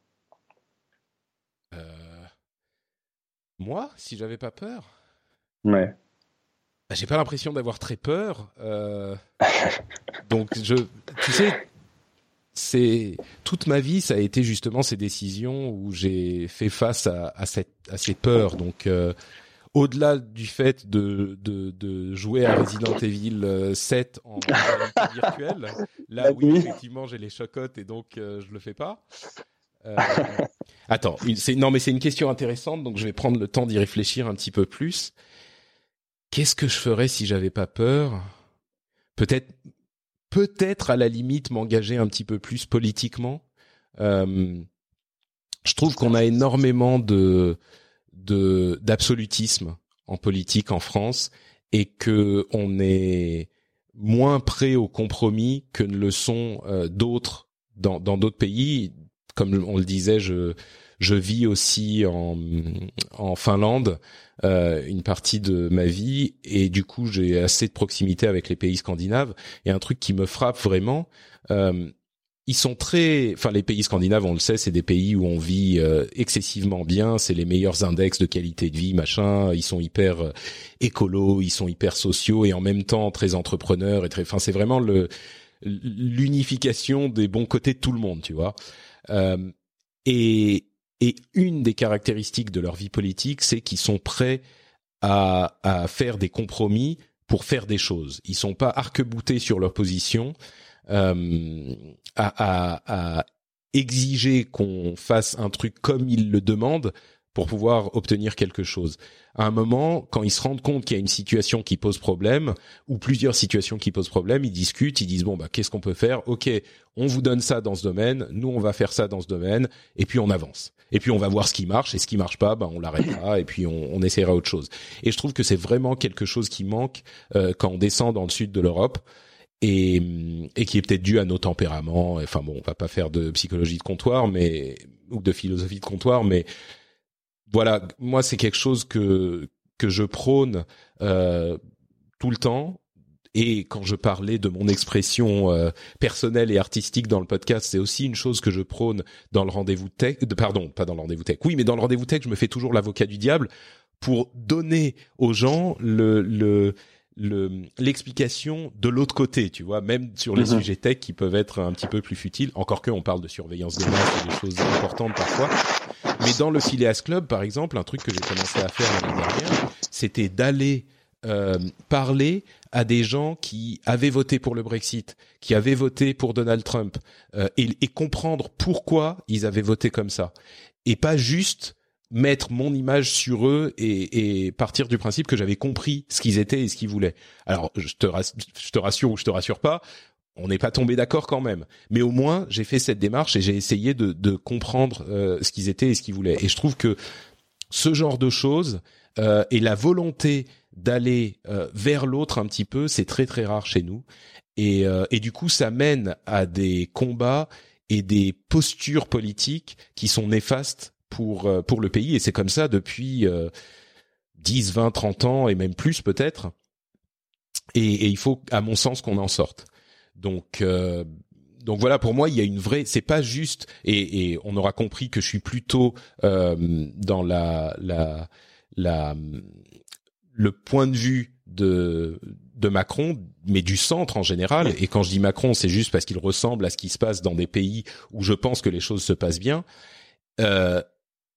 Euh, Moi, si j'avais pas peur?
Ouais.
Bah, j'ai pas l'impression d'avoir très peur. donc je, tu sais, c'est toute ma vie, ça a été justement ces décisions où j'ai fait face à, à, cette, à ces peurs. Donc au-delà du fait de, de, de, jouer à Resident Evil 7 euh, en réalité virtuelle, là oui effectivement j'ai les chocottes et donc euh, je le fais pas. Euh, attends, c'est non mais c'est une question intéressante donc je vais prendre le temps d'y réfléchir un petit peu plus. Qu'est-ce que je ferais si j'avais pas peur? Peut-être peut-être à la limite m'engager un petit peu plus politiquement. Euh, je trouve qu'on a énormément de d'absolutisme en politique en France et que on est moins prêt au compromis que ne le sont euh, d'autres dans dans d'autres pays comme on le disait je je vis aussi en en Finlande euh, une partie de ma vie et du coup j'ai assez de proximité avec les pays scandinaves et un truc qui me frappe vraiment euh, ils sont très, enfin les pays scandinaves, on le sait, c'est des pays où on vit euh, excessivement bien, c'est les meilleurs index de qualité de vie, machin. Ils sont hyper euh, écolos, ils sont hyper sociaux et en même temps très entrepreneurs et très, enfin c'est vraiment le l'unification des bons côtés de tout le monde, tu vois. Euh, et et une des caractéristiques de leur vie politique, c'est qu'ils sont prêts à faire des compromis pour faire des choses. Ils sont pas arc-boutés sur leur position euh, à, exiger qu'on fasse un truc comme ils le demandent pour pouvoir obtenir quelque chose. À un moment, quand ils se rendent compte qu'il y a une situation qui pose problème ou plusieurs situations qui posent problème, ils discutent, ils disent bon bah qu'est-ce qu'on peut faire? Ok, on vous donne ça dans ce domaine, nous on va faire ça dans ce domaine, et puis on avance. Et puis on va voir ce qui marche, et ce qui marche pas, bah on l'arrêtera, et puis on, on essaiera autre chose. Et je trouve que c'est vraiment quelque chose qui manque euh, quand on descend dans le sud de l'Europe et, et qui est peut-être dû à nos tempéraments. Enfin bon, on va pas faire de psychologie de comptoir, mais ou de philosophie de comptoir, mais voilà, moi c'est quelque chose que que je prône euh, tout le temps Et quand je parlais de mon expression euh, personnelle et artistique dans le podcast, c'est aussi une chose que je prône dans le rendez-vous tech. Pardon, pas dans le rendez-vous tech. Oui, mais dans le rendez-vous tech, je me fais toujours l'avocat du diable pour donner aux gens le, le l'explication de l'autre côté, tu vois, même sur les mhm. sujets tech qui peuvent être un petit peu plus futiles, encore que on parle de surveillance des masses et des choses importantes parfois. Mais dans le Phileas Club, par exemple, un truc que j'ai commencé à faire l'année dernière, c'était d'aller euh, parler à des gens qui avaient voté pour le Brexit, qui avaient voté pour Donald Trump, euh, et, et, comprendre pourquoi ils avaient voté comme ça, et pas juste mettre mon image sur eux et, et partir du principe que j'avais compris ce qu'ils étaient et ce qu'ils voulaient. Alors, je te, rassure ou je te rassure pas, on n'est pas tombé d'accord quand même. Mais au moins, j'ai fait cette démarche et j'ai essayé de, de comprendre euh, ce qu'ils étaient et ce qu'ils voulaient. Et je trouve que ce genre de choses euh, et la volonté d'aller euh, vers l'autre un petit peu, c'est très très rare chez nous. Et, euh, et du coup, ça mène à des combats et des postures politiques qui sont néfastes pour pour le pays. Et c'est comme ça depuis 10, 20, 30 ans et même plus peut-être. Et, et, il faut, à mon sens, qu'on en sorte. Donc euh, donc voilà, pour moi, il y a une vraie. C'est pas juste, et, et, on aura compris que je suis plutôt euh, dans la, la, la, le point de vue de de Macron, mais du centre en général. Et quand je dis Macron, c'est juste parce qu'il ressemble à ce qui se passe dans des pays où je pense que les choses se passent bien. Euh,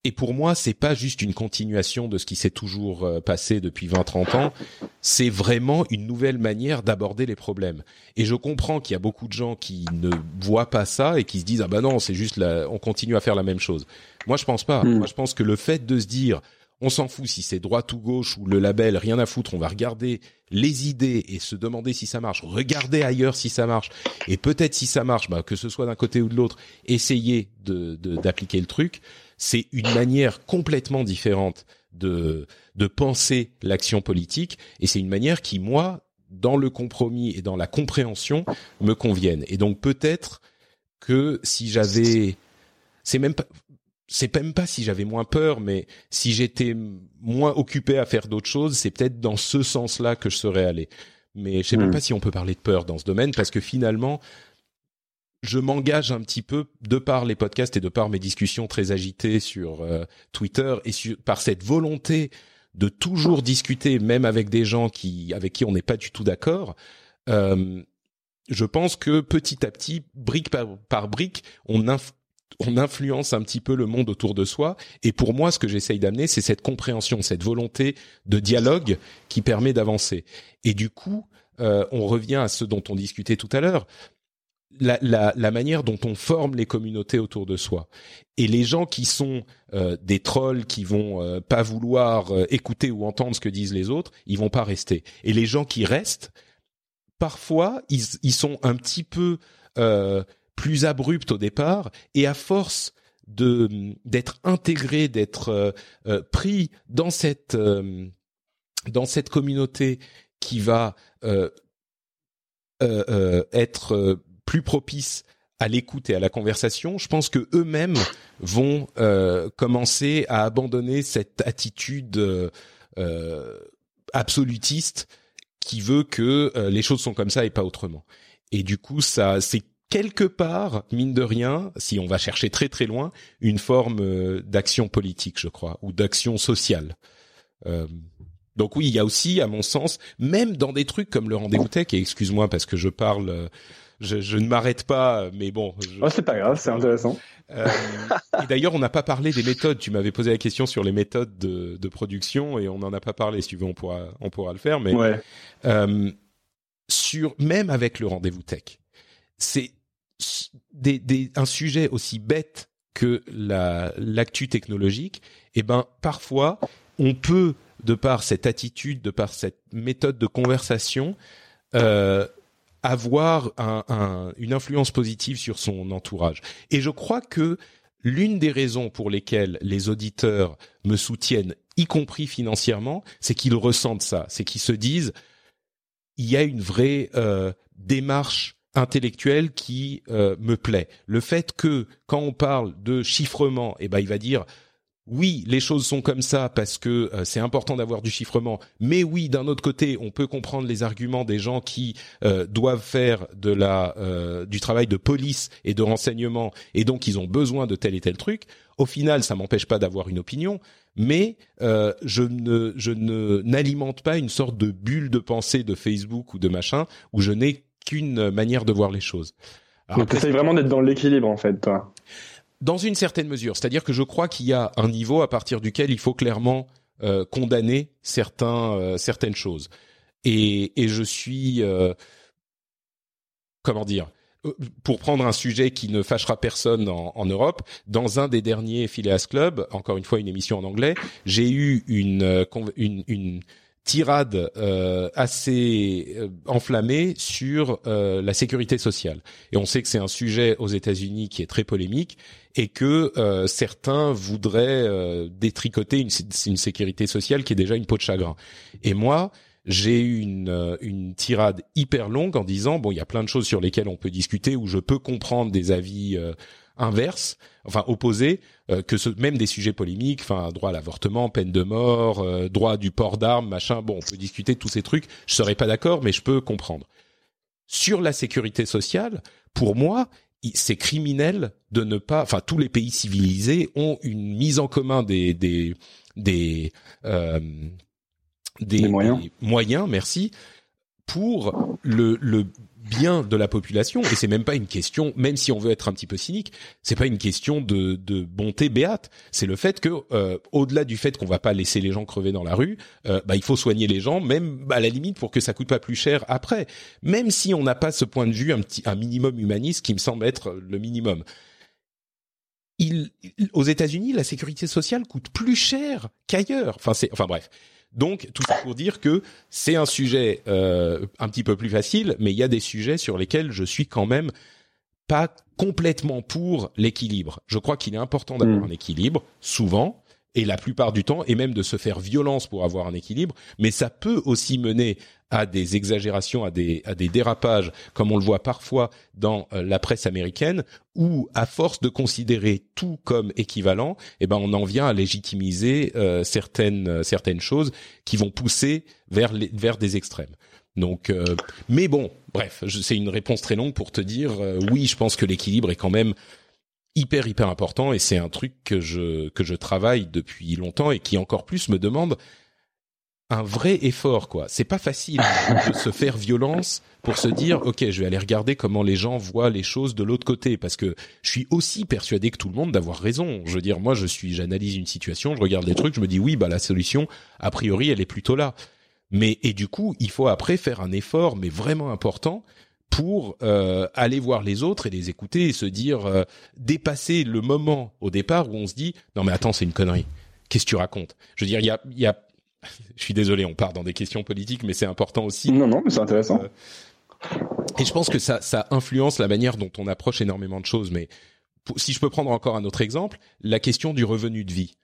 et pour moi, c'est pas juste une continuation de ce qui s'est toujours euh, passé depuis 20-30 ans. C'est vraiment une nouvelle manière d'aborder les problèmes. Et je comprends qu'il y a beaucoup de gens qui ne voient pas ça et qui se disent ah ben non, c'est juste la, on continue à faire la même chose. Moi, je pense pas. Hmm. Moi, je pense que le fait de se dire on s'en fout si c'est droite ou gauche ou le label, rien à foutre, on va regarder les idées et se demander si ça marche, regarder ailleurs si ça marche, et peut-être si ça marche, bah, que ce soit d'un côté ou de l'autre, essayer de d'appliquer le truc c'est une manière complètement différente de de penser l'action politique et c'est une manière qui moi dans le compromis et dans la compréhension me conviennent et donc peut-être que si j'avais c'est même pas c'est même pas si j'avais moins peur, mais si j'étais moins occupé à faire d'autres choses, c'est peut-être dans ce sens-là que je serais allé. Mais je sais même hmm. pas si on peut parler de peur dans ce domaine, parce que finalement, je m'engage un petit peu de par les podcasts et de par mes discussions très agitées sur euh, Twitter et par cette volonté de toujours discuter, même avec des gens qui avec qui on n'est pas du tout d'accord. Euh, je pense que petit à petit, brique par, brique, on, influence un petit peu le monde autour de soi. Et pour moi, ce que j'essaye d'amener, c'est cette compréhension, cette volonté de dialogue qui permet d'avancer. Et du coup, euh, on revient à ce dont on discutait tout à l'heure la, la, la, manière dont on forme les communautés autour de soi. Et les gens qui sont euh, des trolls qui vont euh, pas vouloir euh, écouter ou entendre ce que disent les autres, ils vont pas rester. Et les gens qui restent, parfois, ils, ils sont un petit peu plus abrupts au départ, et à force de d'être intégrés, d'être pris dans cette dans cette communauté qui va être plus propice à l'écoute et à la conversation, je pense que eux-mêmes vont euh, commencer à abandonner cette attitude euh, euh, absolutiste qui veut que les choses sont comme ça et pas autrement. Et du coup, ça, c'est quelque part, mine de rien, si on va chercher très très loin, une forme d'action politique, je crois, ou d'action sociale. donc oui, il y a aussi, à mon sens, même dans des trucs comme le rendez-vous tech, et excuse-moi parce que je parle je, je ne m'arrête pas, mais bon. Je...
Oh, c'est pas grave, c'est intéressant.
Euh, et d'ailleurs, on n'a pas parlé des méthodes. Tu m'avais posé la question sur les méthodes de, de production et on n'en a pas parlé. Si tu veux, on pourra, on pourra le faire. Mais
ouais.
euh, sur même avec le rendez-vous tech, c'est des, des, un sujet aussi bête que la l'actu technologique. Et eh ben parfois, on peut de par cette attitude, de par cette méthode de conversation, euh, avoir un, une influence positive sur son entourage. Et je crois que l'une des raisons pour lesquelles les auditeurs me soutiennent, y compris financièrement, c'est qu'ils ressentent ça, c'est qu'ils se disent il y a une vraie euh, démarche intellectuelle qui euh, me plaît. Le fait que quand on parle de chiffrement, eh ben il va dire oui, les choses sont comme ça parce que euh, c'est important d'avoir du chiffrement, mais oui, d'un autre côté, on peut comprendre les arguments des gens qui euh, doivent faire de la euh, du travail de police et de renseignement et donc ils ont besoin de tel et tel truc. Au final, ça m'empêche pas d'avoir une opinion, mais je ne je ne n'alimente pas une sorte de bulle de pensée de Facebook ou de machin où je n'ai qu'une manière de voir les choses.
Donc, tu vraiment d'être dans l'équilibre en fait, toi
dans une certaine mesure. C'est-à-dire que je crois qu'il y a un niveau à partir duquel il faut clairement euh, condamner certains, euh, certaines choses. Et, je suis, euh, comment dire, pour prendre un sujet qui ne fâchera personne en, Europe, dans un des derniers Phileas Club, encore une fois une émission en anglais, j'ai eu une, une tirade euh, assez euh, enflammée sur euh, la sécurité sociale. Et on sait que c'est un sujet aux États-Unis qui est très polémique et que certains voudraient détricoter une, une, sécurité sociale qui est déjà une peau de chagrin. Et moi, j'ai eu une, une tirade hyper longue en disant bon, il y a plein de choses sur lesquelles on peut discuter où je peux comprendre des avis inverse, enfin opposé, euh, que ce, même des sujets polémiques, enfin droit à l'avortement, peine de mort, euh, droit du port d'armes, machin. Bon, on peut discuter de tous ces trucs. Je serais pas d'accord, mais je peux comprendre. Sur la sécurité sociale, pour moi, c'est criminel de ne pas. Enfin, tous les pays civilisés ont une mise en commun des des des euh,
des, moyens.
des moyens, merci, pour le, le bien de la population. Et c'est même pas une question même si on veut être un petit peu cynique c'est pas une question de, de bonté béate. C'est le fait que euh, au-delà du fait qu'on va pas laisser les gens crever dans la rue euh, bah il faut soigner les gens même à la limite pour que ça coûte pas plus cher après. Même si on n'a pas ce point de vue un petit un minimum humaniste qui me semble être le minimum. Il, aux États-Unis la sécurité sociale coûte plus cher qu'ailleurs. Enfin c'est enfin bref donc tout ça pour dire que c'est un sujet euh, un petit peu plus facile, mais il y a des sujets sur lesquels je suis quand même pas complètement pour l'équilibre. Je crois qu'il est important d'avoir hmm. un équilibre, souvent, et la plupart du temps, et même de se faire violence pour avoir un équilibre, mais ça peut aussi mener à des exagérations, à des, à des dérapages, comme on le voit parfois dans euh, la presse américaine, où à force de considérer tout comme équivalent, eh ben on en vient à légitimiser euh, certaines euh, certaines choses qui vont pousser vers les, vers des extrêmes. Donc, mais bon, bref, c'est une réponse très longue pour te dire oui, je pense que l'équilibre est quand même hyper hyper important et c'est un truc que je que je travaille depuis longtemps et qui encore plus me demande un vrai effort quoi. C'est pas facile de se faire violence pour se dire OK, je vais aller regarder comment les gens voient les choses de l'autre côté parce que je suis aussi persuadé que tout le monde d'avoir raison. Je veux dire moi je suis j'analyse une situation, je regarde les trucs, je me dis oui, bah la solution a priori elle est plutôt là. Mais et du coup, il faut après faire un effort mais vraiment important pour euh, aller voir les autres et les écouter et se dire euh, dépasser le moment au départ où on se dit non mais attends c'est une connerie. Qu'est-ce que tu racontes? Je veux dire il y a y a je suis désolé on part dans des questions politiques mais c'est important aussi.
Non non mais c'est intéressant.
Euh, et je pense que ça ça influence la manière dont on approche énormément de choses. Mais si je peux prendre encore un autre exemple la question du revenu de vie.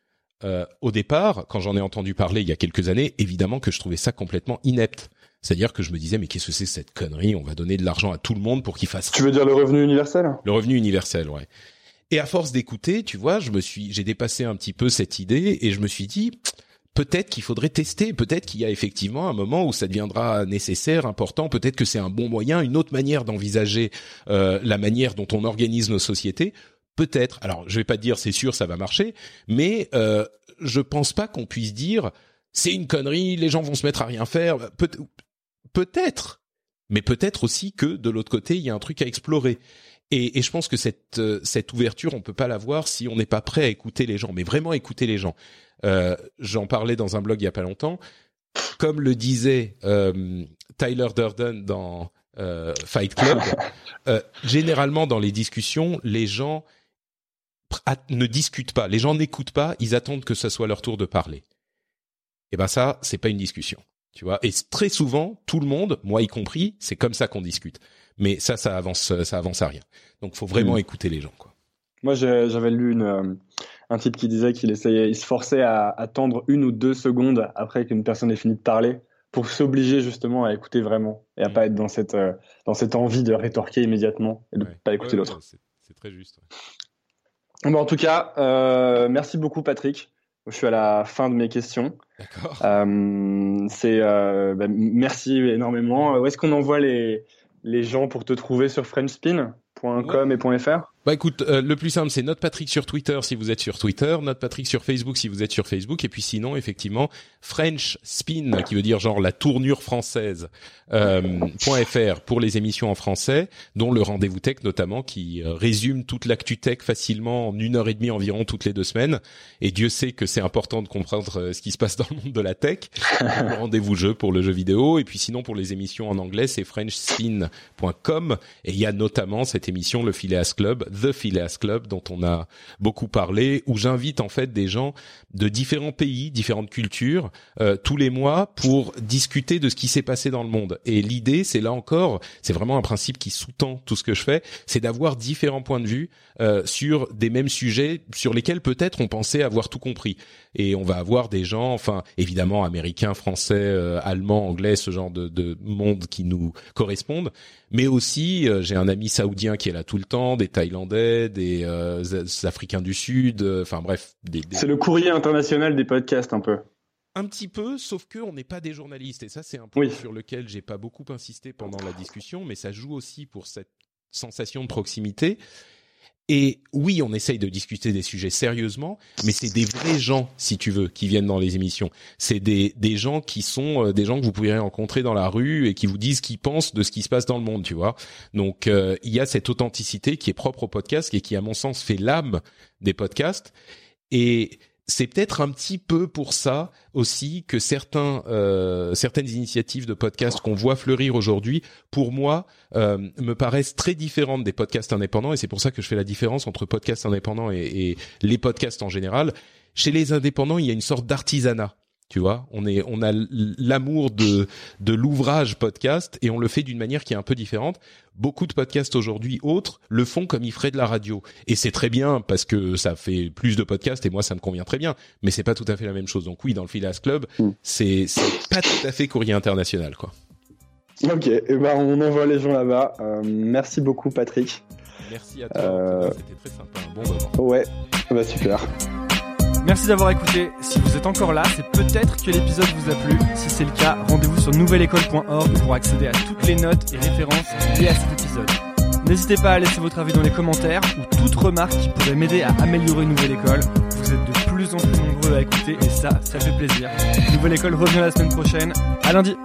Euh, au départ quand j'en ai entendu parler il y a quelques années évidemment que je trouvais ça complètement inepte c'est-à-dire que je me disais, mais qu'est-ce que c'est cette connerie? On va donner de l'argent à tout le monde pour qu'il fasse.
Tu veux dire le revenu universel?
Le revenu universel, ouais. Et à force d'écouter, tu vois, je me suis, j'ai dépassé un petit peu cette idée et je me suis dit, peut-être qu'il faudrait tester, peut-être qu'il y a effectivement un moment où ça deviendra nécessaire, important, peut-être que c'est un bon moyen, une autre manière d'envisager euh, la manière dont on organise nos sociétés. Peut-être. Alors, je vais pas te dire c'est sûr ça va marcher, mais euh, je pense pas qu'on puisse dire c'est une connerie, les gens vont se mettre à rien faire. Peut peut-être, mais peut-être aussi que de l'autre côté, il y a un truc à explorer. Et, et je pense que cette, euh, cette ouverture, on peut pas l'avoir si on n'est pas prêt à écouter les gens, mais vraiment écouter les gens. Euh, J'en parlais dans un blog il y a pas longtemps. Comme le disait euh, Tyler Durden dans euh, Fight Club, euh, généralement dans les discussions, les gens ne discutent pas, les gens n'écoutent pas, ils attendent que ce soit leur tour de parler. Et eh ben ça, c'est pas une discussion. Tu vois, et très souvent, tout le monde, moi y compris, c'est comme ça qu'on discute. Mais ça, ça avance, ça avance à rien. Donc, faut vraiment mmh. écouter les gens, quoi.
Moi, j'avais lu une, euh, un type qui disait qu'il essayait, il se forçait à attendre une ou deux secondes après qu'une personne ait fini de parler pour s'obliger justement à écouter vraiment et à mmh. pas être dans cette, euh, dans cette envie de rétorquer immédiatement et de pas écouter l'autre.
C'est très juste.
Bon, en tout cas, euh, merci beaucoup Patrick. Je suis à la fin de mes questions.
D'accord.
Euh, c'est euh, bah, merci énormément. Où est-ce qu'on envoie les les gens pour te trouver sur FrenchSpin.com et .fr
bah écoute, euh, le plus simple c'est Note Patrick sur Twitter si vous êtes sur Twitter, Note Patrick sur Facebook si vous êtes sur Facebook, et puis sinon effectivement French Spin qui veut dire genre la tournure française euh, .fr pour les émissions en français, dont le rendez-vous tech notamment qui euh, résume toute l'actu tech facilement en une heure et demie environ toutes les deux semaines. Et Dieu sait que c'est important de comprendre euh, ce qui se passe dans le monde de la tech. le rendez-vous jeu pour le jeu vidéo, et puis sinon pour les émissions en anglais c'est FrenchSpin.com et il y a notamment cette émission le Phileas Club The Phileas Club dont on a beaucoup parlé, où j'invite en fait des gens de différents pays, différentes cultures, euh, tous les mois pour discuter de ce qui s'est passé dans le monde. Et l'idée, c'est là encore, c'est vraiment un principe qui sous-tend tout ce que je fais, c'est d'avoir différents points de vue euh, sur des mêmes sujets sur lesquels peut-être on pensait avoir tout compris. Et on va avoir des gens, enfin évidemment américains, français, euh, allemands, anglais, ce genre de, de monde qui nous correspondent, mais aussi j'ai un ami saoudien qui est là tout le temps, des Thaïlandais, des, Africains du Sud, enfin bref. Des,
C'est le courrier international des podcasts un peu.
Un petit peu, sauf que on n'est pas des journalistes et ça c'est un point sur lequel j'ai pas beaucoup insisté pendant la discussion, mais ça joue aussi pour cette sensation de proximité. Et oui, on essaye de discuter des sujets sérieusement, mais c'est des vrais gens, si tu veux, qui viennent dans les émissions. C'est des, des gens qui sont euh, des gens que vous pourriez rencontrer dans la rue et qui vous disent ce qu'ils pensent de ce qui se passe dans le monde, tu vois. Donc euh, il y a cette authenticité qui est propre au podcast et qui, à mon sens, fait l'âme des podcasts. Et c'est peut-être un petit peu pour ça aussi que certains euh, certaines initiatives de podcasts qu'on voit fleurir aujourd'hui, pour moi, euh, me paraissent très différentes des podcasts indépendants et c'est pour ça que je fais la différence entre podcasts indépendants et, et les podcasts en général. Chez les indépendants, il y a une sorte d'artisanat tu vois, on est, on a l'amour de de l'ouvrage podcast et on le fait d'une manière qui est un peu différente. Beaucoup de podcasts aujourd'hui autres le font comme ils feraient de la radio et c'est très bien parce que ça fait plus de podcasts et moi ça me convient très bien. Mais c'est pas tout à fait la même chose. Donc oui, dans le Phileas Club, mm. c'est c'est pas tout à fait courrier international quoi.
Ok, et eh ben on envoie les gens là-bas. Euh, merci beaucoup Patrick.
Merci à toi. Euh, c'était très sympa, bon moment.
Ouais, bah super.
Merci d'avoir écouté. Si vous êtes encore là, c'est peut-être que l'épisode vous a plu. Si c'est le cas, rendez-vous sur nouvelleécole.org pour accéder à toutes les notes et références liées à cet épisode. N'hésitez pas à laisser votre avis dans les commentaires ou toute remarque qui pourrait m'aider à améliorer Nouvelle École. Vous êtes de plus en plus nombreux à écouter et ça, ça fait plaisir. Nouvelle École revient la semaine prochaine. À lundi!